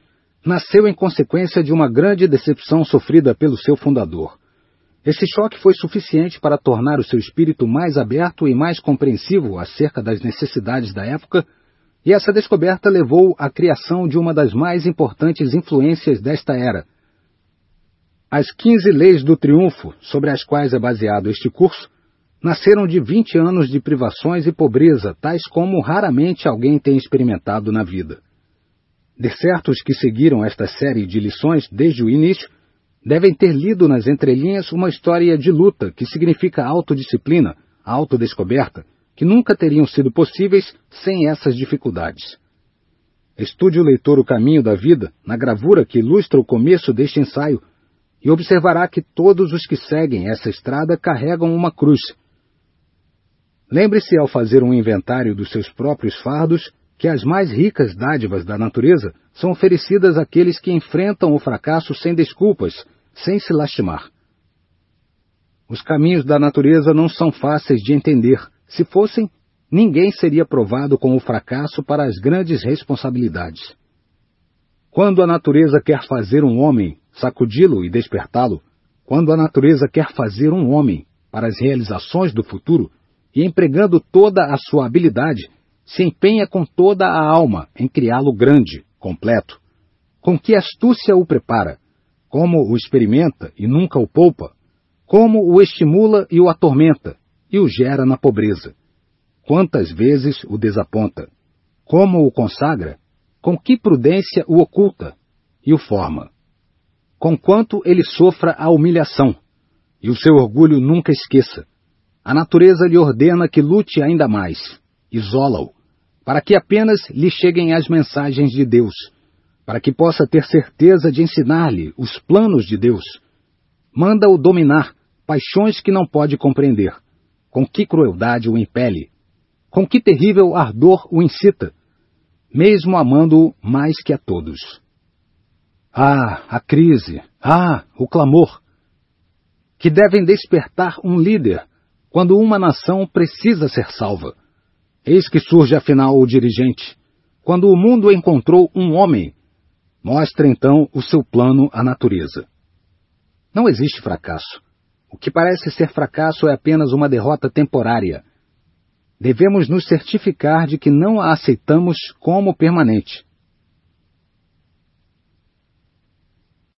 nasceu em consequência de uma grande decepção sofrida pelo seu fundador. Esse choque foi suficiente para tornar o seu espírito mais aberto e mais compreensivo acerca das necessidades da época e essa descoberta levou à criação de uma das mais importantes influências desta era. As 15 leis do triunfo, sobre as quais é baseado este curso, nasceram de 20 anos de privações e pobreza, tais como raramente alguém tem experimentado na vida. De certos que seguiram esta série de lições desde o início, devem ter lido nas entrelinhas uma história de luta que significa autodisciplina, autodescoberta, que nunca teriam sido possíveis sem essas dificuldades. Estude o leitor o caminho da vida na gravura que ilustra o começo deste ensaio e observará que todos os que seguem essa estrada carregam uma cruz. Lembre-se, ao fazer um inventário dos seus próprios fardos, que as mais ricas dádivas da natureza são oferecidas àqueles que enfrentam o fracasso sem desculpas, sem se lastimar. Os caminhos da natureza não são fáceis de entender. Se fossem, ninguém seria provado com o fracasso para as grandes responsabilidades. Quando a natureza quer fazer um homem, sacudi-lo e despertá-lo, quando a natureza quer fazer um homem para as realizações do futuro, e empregando toda a sua habilidade, se empenha com toda a alma em criá-lo grande, completo. Com que astúcia o prepara, como o experimenta e nunca o poupa, como o estimula e o atormenta, e o gera na pobreza. Quantas vezes o desaponta, como o consagra, com que prudência o oculta e o forma. Conquanto ele sofra a humilhação, e o seu orgulho nunca esqueça, a natureza lhe ordena que lute ainda mais, isola-o, para que apenas lhe cheguem as mensagens de Deus, para que possa ter certeza de ensinar-lhe os planos de Deus. Manda-o dominar paixões que não pode compreender. Com que crueldade o impele? Com que terrível ardor o incita? Mesmo amando-o mais que a todos. Ah, a crise! Ah, o clamor! Que devem despertar um líder quando uma nação precisa ser salva. Eis que surge afinal o dirigente. Quando o mundo encontrou um homem, mostra então o seu plano à natureza. Não existe fracasso. O que parece ser fracasso é apenas uma derrota temporária. Devemos nos certificar de que não a aceitamos como permanente.